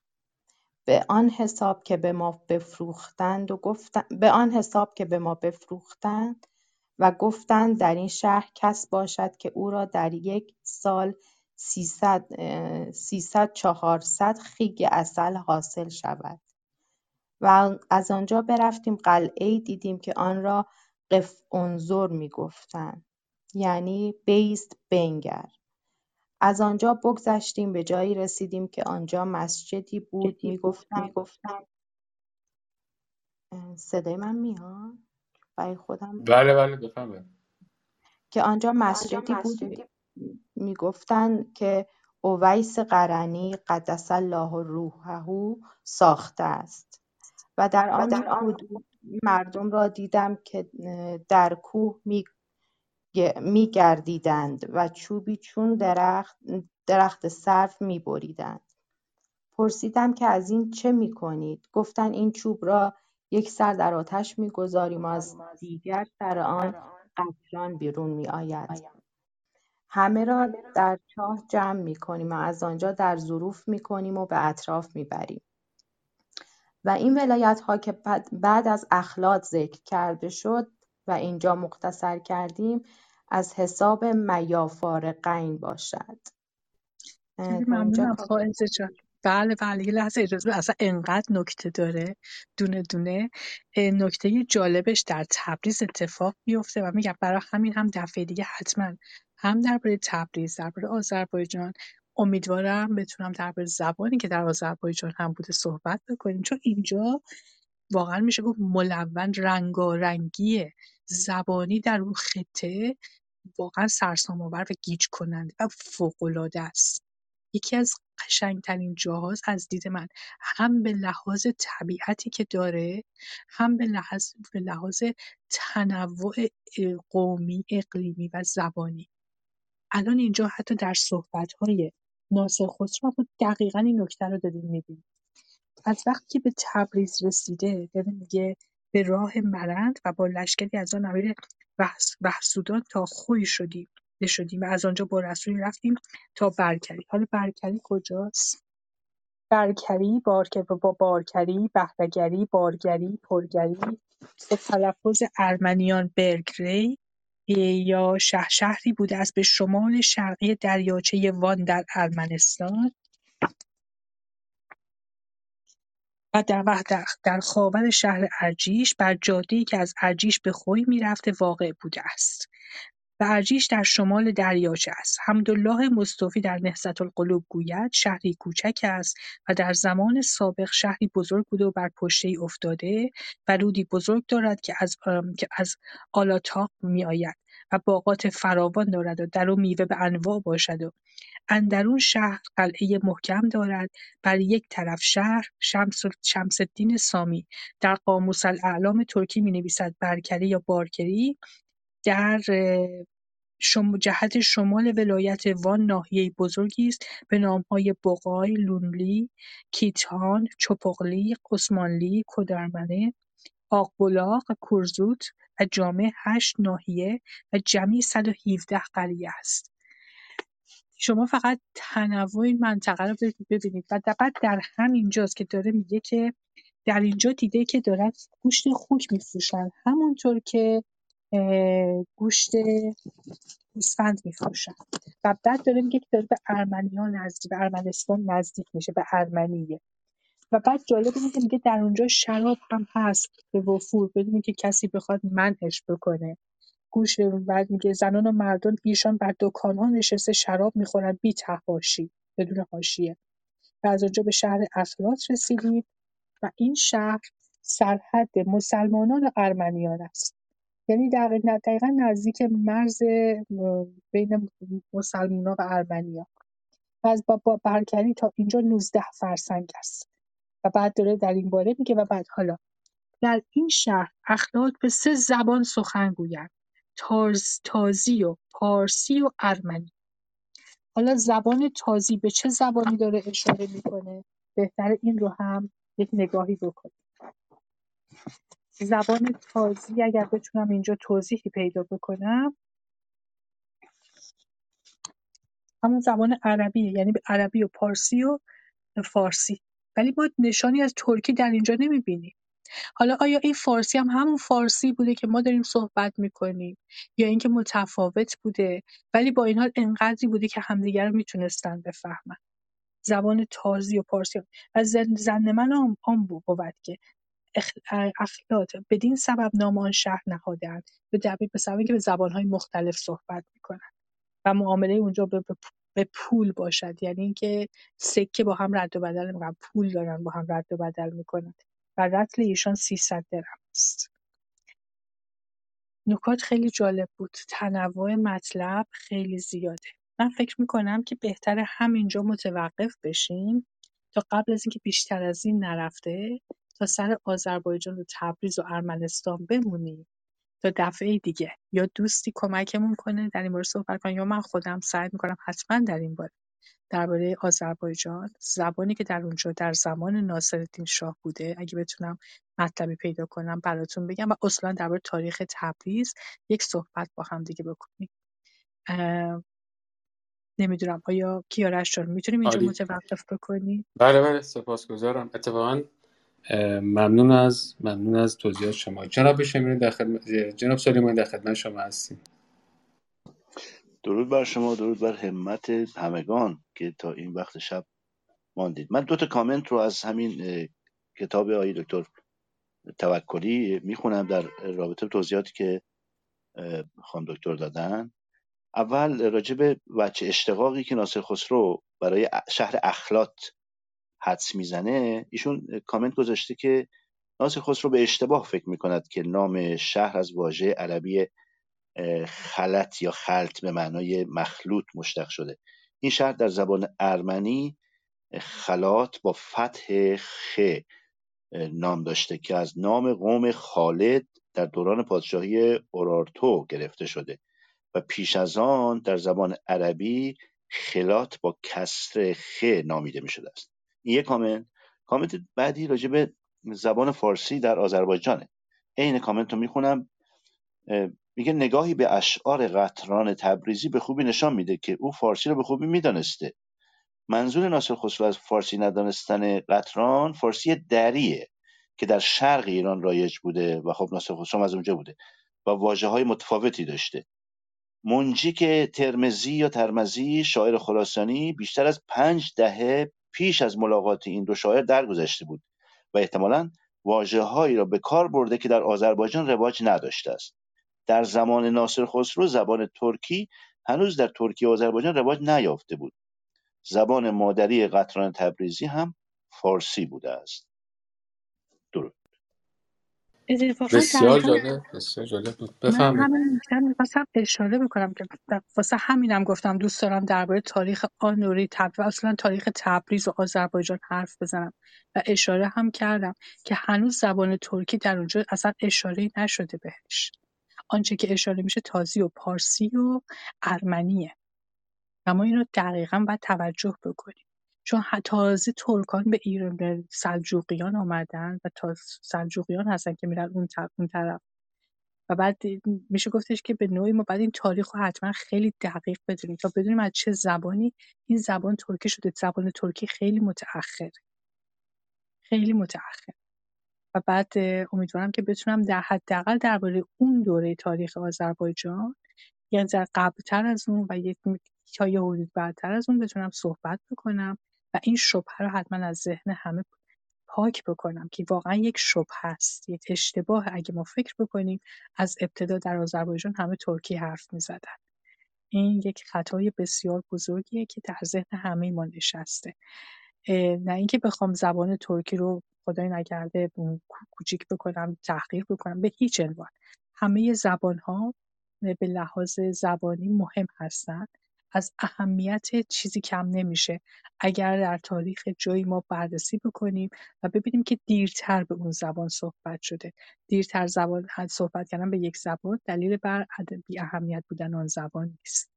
به آن حساب که به ما بفروختند و گفتند به آن حساب که به ما بفروختند و گفتند در این شهر کس باشد که او را در یک سال سیصد چهارصد خیگ عسل حاصل شود. و از آنجا برفتیم قلعهای دیدیم که آن را قف انظر می‌گفتند. یعنی بیست بنگر. از آنجا بگذشتیم به جایی رسیدیم که آنجا مسجدی بود. می‌گفتند صدای من میاد؟ برای خودم بله بله بفهمه که آنجا مسجدی بود می‌گفتند که اویس قرنی قدس الله روحه ساخته است. و در آن حدود مردم را دیدم که در کوه می گردیدند و چوبی چون درخت, درخت سرف می بریدند. پرسیدم که از این چه می کنید؟ گفتند این چوب را یک سر در آتش می گذاریم و از دیگر سر آن قطران بیرون می آید. همه را در چاه جمع می کنیم و از آنجا در ظروف می کنیم و به اطراف می بریم. و این ولایت ها که بعد از اخلاط ذکر کرده شد و اینجا مختصر کردیم از حساب میافارقین باشد. ممنونم فائزه جان. بله بله یه لحظه اجازه اصلا انقدر نکته داره دونه دونه. نکته جالبش در تبریز اتفاق بیفته و میگم برای همین هم دفعه دیگه حتما هم درباره تبریز درباره آذربایجان. امیدوارم بتونم درباره زبانی که در آذربایجان هم بوده صحبت بکنیم. چون اینجا واقعا میشه گفت ملون رنگارنگی زبانی در اون خطه واقعا سرسام‌آور و گیج کننده و فوق‌العاده است. یکی از قشنگترین جاهاست از دید من. هم به لحاظ طبیعتی که داره هم به لحاظ, به لحاظ تنوع قومی اقلیمی و زبانی. الان اینجا حتی در صحبت‌های ناصر خسرو دقیقا این نکته رو داریم می‌بینیم. از وقتی که به تبریز رسیده داره میگه به راه مرند و با لشکری از آن امیر وحسودان تا خوی شدیم شدیم و از آنجا با رسولی رفتیم تا برکری. حالا برکری کجاست؟ برکری بارکری با بارکری بهرهگری بارگری پرگری به تلفظ ارمنیان برگری یا شهر شهری بوده است به شمال شرقی دریاچه وان در ارمنستان. و در در خاور شهر ارجیش بر جاده‌ای که از ارجیش به خوی می‌رفته واقع بوده است و ارجیش در شمال دریاچه است. حمدالله مصطفی در القلوب گوید شهری کوچک است و در زمان سابق شهری بزرگ بوده و بر پشتهای افتاده و رودی بزرگ دارد که از که از آلاتاق میآید و باغات فراوان دارد و در او میوه به انواع باشد و اندرون شهر قلعه محکم دارد. بر یک طرف شهر شمس الدین سامی. در قاموس الاعلام ترکی نویسد برکری یا بارکری در جهت شمال ولایت وان ناحیه بزرگی است. به نامهای بقای، لونلی، کیتان، چپقلی، عثمانلی، کدرمنه، آقبلاق، کرزوت و جامع هشت ناحیه و جمعی 117 قریه است. شما فقط تنوع این منطقه رو ببینید. و بعد در همینجاست که داره میگه که در اینجا دیده که دارن گوشت خوک میفروشن. همونطور که گوشت گوسفند میفروشن. و بعد داره میگه که داره به ارمنیان نزدیک به ارمنستان نزدیک میشه به ارمنیه. و بعد جالب اینه که میگه در اونجا شراب هم هست به وفور بدون که کسی بخواد منعش بکنه. گوش بعد میگه زنان و مردان ایشان بر دکانها نشسته شراب می‌خورن. بی تحاشی بدون حاشیه. و از اونجا به شهر افلاط رسیدیم و این شهر سرحد مسلمانان و ارمنیان است. یعنی دقیق- دقیقا نزدیک مرز بین مسلمانان و ارمنیان. و از با برکنی تا اینجا 19 فرسنگ است. و بعد داره در این باره میگه و بعد حالا. در این شهر اخلاق به سه زبان سخن گویند تارز، تازی و پارسی و ارمنی. حالا زبان تازی به چه زبانی داره اشاره می‌کنه؟ بهتره این رو هم یک نگاهی بکنیم. زبان تازی اگر بتونم اینجا توضیحی پیدا بکنم. همون زبان عربیه یعنی عربی و پارسی و فارسی. ولی ما نشانی از ترکی در اینجا نمی‌بینیم. حالا آیا این فارسی هم همون فارسی بوده که ما داریم صحبت می‌کنیم؟ یا اینکه متفاوت بوده؟ ولی با این حال انقدری بوده که همدیگر رو می‌تونستن بفهمن. زبان تازی و پارسی. و زن, زن من آن, آن بود که اخ- اخلاط بدین سبب نام آن شهر نهادند به دلیل به سبب اینکه به زبانهای مختلف صحبت می‌کنن. و معامله اونجا به, به پول باشد. یعنی اینکه سکه با هم رد و بدل می‌کنن پول دارن با هم رد و بدل می‌کنن و رطل ایشان 300 درهم است. نکات خیلی جالب بود. تنوع مطلب خیلی زیاده. من فکر می‌کنم که بهتره همینجا متوقف بشیم تا قبل از اینکه بیشتر از این نرفته تا سر آذربایجان و تبریز و ارمنستان بمونیم. تا دفعه دیگه. یا دوستی کمکمون کنه در این مورد صحبت کنه یا من خودم سعی می‌کنم حتما در این باره درباره آذربایجان زبانی که در اونجا در زمان ناصرالدین شاه بوده اگه بتونم مطلبی پیدا کنم براتون بگم و اصلا درباره تاریخ تبریز یک صحبت با هم دیگه بکنیم. نمی‌دونم آیا کیارش جان می‌تونیم اینجا متوقف بکنیم؟ بله بله سپاسگزارم. اتفاقا ممنون از ممنون از توضیحات شما. جناب شمیرین در خدمت جناب سلیمانی در خدمت شما هستیم. درود بر شما درود بر همت همگان که تا این وقت شب ماندید. من دو تا کامنت رو از همین کتاب آقای دکتر توکلی می‌خونم در رابطه به توضیحاتی که اه، خانم دکتر دادن. اول راجع به وجه اشتقاقی که ناصر خسرو برای شهر اخلات حدس می‌زنه ایشون کامنت گذاشته که ناصر خسرو به اشتباه فکر می‌کند که نام شهر از واژه عربی خلط یا خلط به معنای مخلوط مشتق شده. این شهر در زبان ارمنی خلات با فتح خ نام داشته که از نام قوم خالد در دوران پادشاهی اورارتو گرفته شده و پیش از آن در زبان عربی خلات با کسر خ نامیده می شده است. یک کامنت. کامنت بعدی راجع به زبان فارسی در آذربایجانه. عین کامنت رو می‌خونم. میگه نگاهی به اشعار قطران تبریزی به خوبی نشان میده که او فارسی رو به خوبی می‌دانسته. منظور ناصر خسرو از فارسی ندانستن قطران فارسی دریه که در شرق ایران رایج بوده و خب ناصر خسرو از اونجا بوده و واجه های متفاوتی داشته. منجی که ترمزی یا ترمزی شاعر خراسانی بیشتر از پنج دهه پیش از ملاقات این دو شاعر درگذشته بود و احتمالا واژههایی را به کار برده که در آذربایجان رواج نداشته است. در زمان ناصر خسرو زبان ترکی هنوز در ترکیه و آذربایجان رواج نیافته بود. زبان مادری قطران تبریزی هم فارسی بوده است. درود. اتفاقا بسیار جالب بسیار جالب بود. من بفهمید همین نکته می‌خواستم اشاره بکنم که واسه همینم گفتم دوست دارم درباره تاریخ آن دوره تبریز و اصلا تاریخ تبریز و آذربایجان حرف بزنم و اشاره هم کردم که هنوز زبان ترکی در اونجا اصلا اشاره نشده بهش. آنچه که اشاره میشه تازی و پارسی و ارمنیه. و ما اینو دقیقا باید توجه بکنیم. چون تازه ترکان به ایران به سلجوقیان آمدن و تا سلجوقیان هستن که میرن اون طرف اون طرف. و بعد میشه گفتش که به نوعی ما بعد این تاریخ رو حتما خیلی دقیق بدونیم تا بدونیم از چه زبانی این زبان ترکی شده. زبان ترکی خیلی متأخر. خیلی متأخر. و بعد امیدوارم که بتونم در حداقل درباره اون دوره تاریخ آذربایجان ذره قبلتر از اون و یک تا یه حدود بعدتر از اون بتونم صحبت بکنم. و این شبهه رو حتما از ذهن همه پاک بکنم که واقعا یک شبهه است یک اشتباه اگه ما فکر بکنیم از ابتدا در آذربایجان همه ترکی حرف می‌زدن. این یک خطای بسیار بزرگیه که در ذهن همه ما نشسته. نه اینکه بخوام زبان ترکی رو خدای نکرده کوچیک بکنم تحقیر بکنم به هیچ عنوان. همه زبان ها به لحاظ زبانی مهم هستند از اهمیت چیزی کم نمیشه. اگر در تاریخ جایی ما بررسی بکنیم و ببینیم که دیرتر به اون زبان صحبت شده. دیرتر زبان صحبت کردن به یک زبان دلیل بر بی اهمیت بودن آن زبان نیست.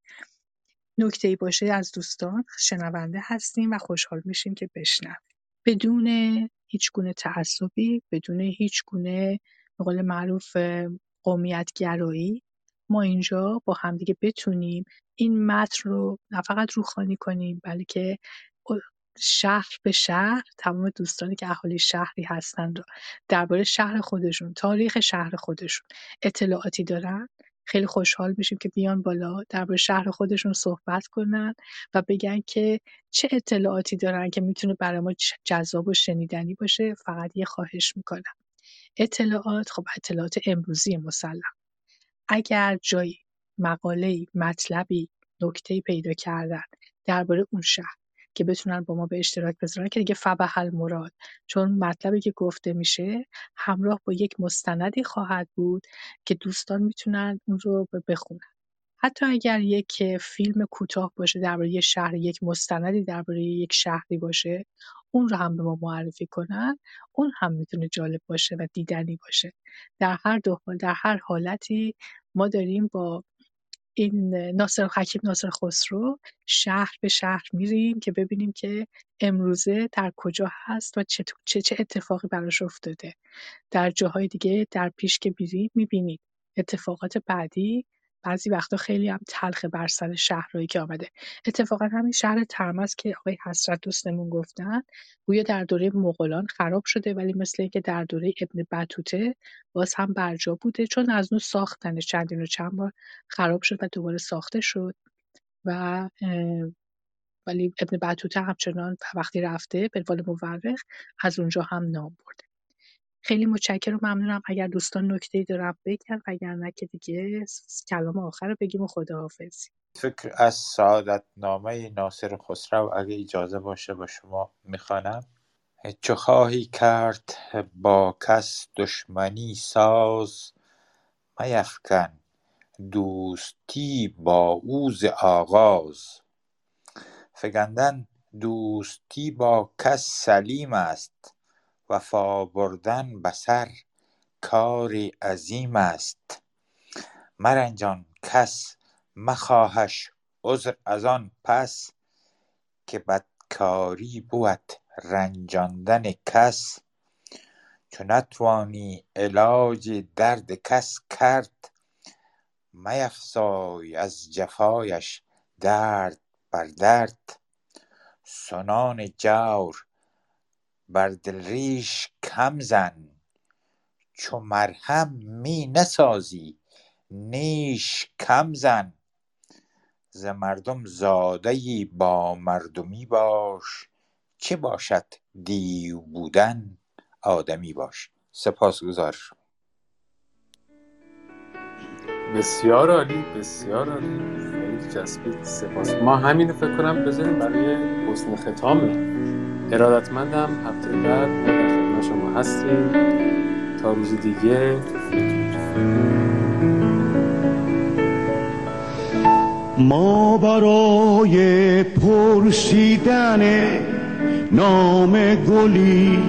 نکته ای باشه از دوستان شنونده هستیم و خوشحال میشیم که بشنویم. بدون هیچ گونه تعصبی بدون هیچ گونه به قول معروف قومیت گرایی ما اینجا با همدیگه بتونیم این متن رو نه فقط روخانی کنیم بلکه شهر به شهر تمام دوستانی که اهالی شهری هستند رو درباره شهر خودشون تاریخ شهر خودشون اطلاعاتی دارن. خیلی خوشحال میشیم که بیان بالا درباره شهر خودشون صحبت کنن و بگن که چه اطلاعاتی دارن که می‌تونه برای ما جذاب و شنیدنی باشه. فقط یه خواهش می‌کنم. اطلاعات خب اطلاعات امروزی مسلم. اگر جایی مقاله‌ای مطلبی نکته‌ای پیدا کردن درباره اون شهر که بتونن با ما به اشتراک بذارن که دیگه فبح مراد چون مطلبی که گفته میشه همراه با یک مستندی خواهد بود که دوستان می‌تونن اون رو بخونن. حتی اگر یک فیلم کوتاه باشه درباره یک شهر یک مستندی درباره یک شهری باشه اون رو هم به ما معرفی کنن اون هم می‌تونه جالب باشه و دیدنی باشه. در هر دو در هر حالتی ما داریم با این ناصر حکیم ناصر خسرو شهر به شهر میریم که ببینیم که امروزه در کجا هست و چه, چه, اتفاقی براش افتاده. در جاهای دیگه در پیش که بیرید می‌بینید اتفاقات بعدی بعضی وقتا خیلی هم تلخه بر سر شهرهایی که آمده. اتفاقا همین شهر ترمز که آقای حسرت دوستمون گفتن. گویا در دوره مغولان خراب شده ولی مثل اینکه در دوره ابن بطوته باز هم برجا بوده چون از نو ساختنش چندین و چند بار خراب شد و دوباره ساخته شد. و ولی ابن بطوته همچنان وقتی رفته به مورخ از اونجا هم نام برده. خیلی متشکرم. و ممنونم. اگر دوستان نکته دارم بگن نه که دیگه کلام آخر رو بگیم و خداحافظی. فکر از سعادت نامه ناصر خسرو اگه اجازه باشه با شما می‌خوانم. چه خواهی کرد با کس دشمنی ساز؟ میفکن دوستی با اوز آغاز. فگندن دوستی با کس سلیم است. وفا بردن به کاری عظیم است. مرنجان کس مخواهش عذر از آن پس که بدکاری بود رنجاندن کس. چو نتوانی علاج درد کس کرد میفزای از جفایش درد بر درد. سنان جور بر دل ریش کم زن چو مرهم می نسازی نیش کم زن. ز مردم زاده ای با مردمی باش چه باشد دیو بودن آدمی باش. سپاسگزار بسیار عالی بسیار عالی. خیلی جسبید سپاس. ما همین فکر کنم بذاریم برای حسن ختامه. ارادتمندم هفته بعد ما در شما هستیم. تا روز دیگه. ما برای پرسیدن نام گلی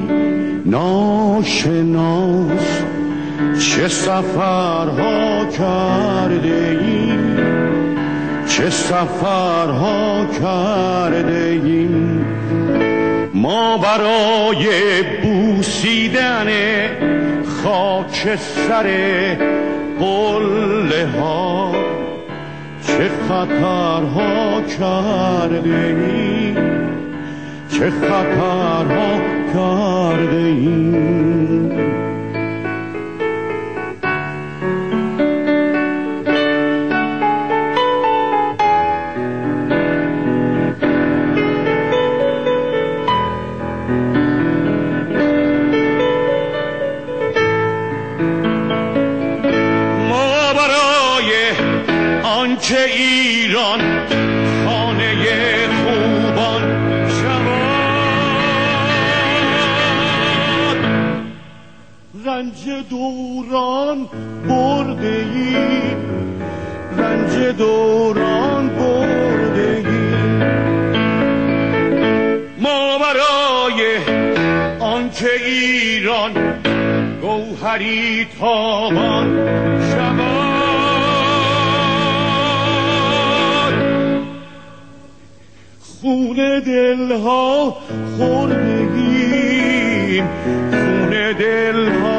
ناشناس چه سفرها کرده ایم؟ چه سفرها کرده ایم؟ ما برای بوسیدن خاک سر قله ها. چه خطرها کرده ایم چه خطرها کرده ایم دوران برده ای رنج دوران برده ای ما برای آنچه ایران گوهری تابان شبان. خون دلها خوردگیم خون دلها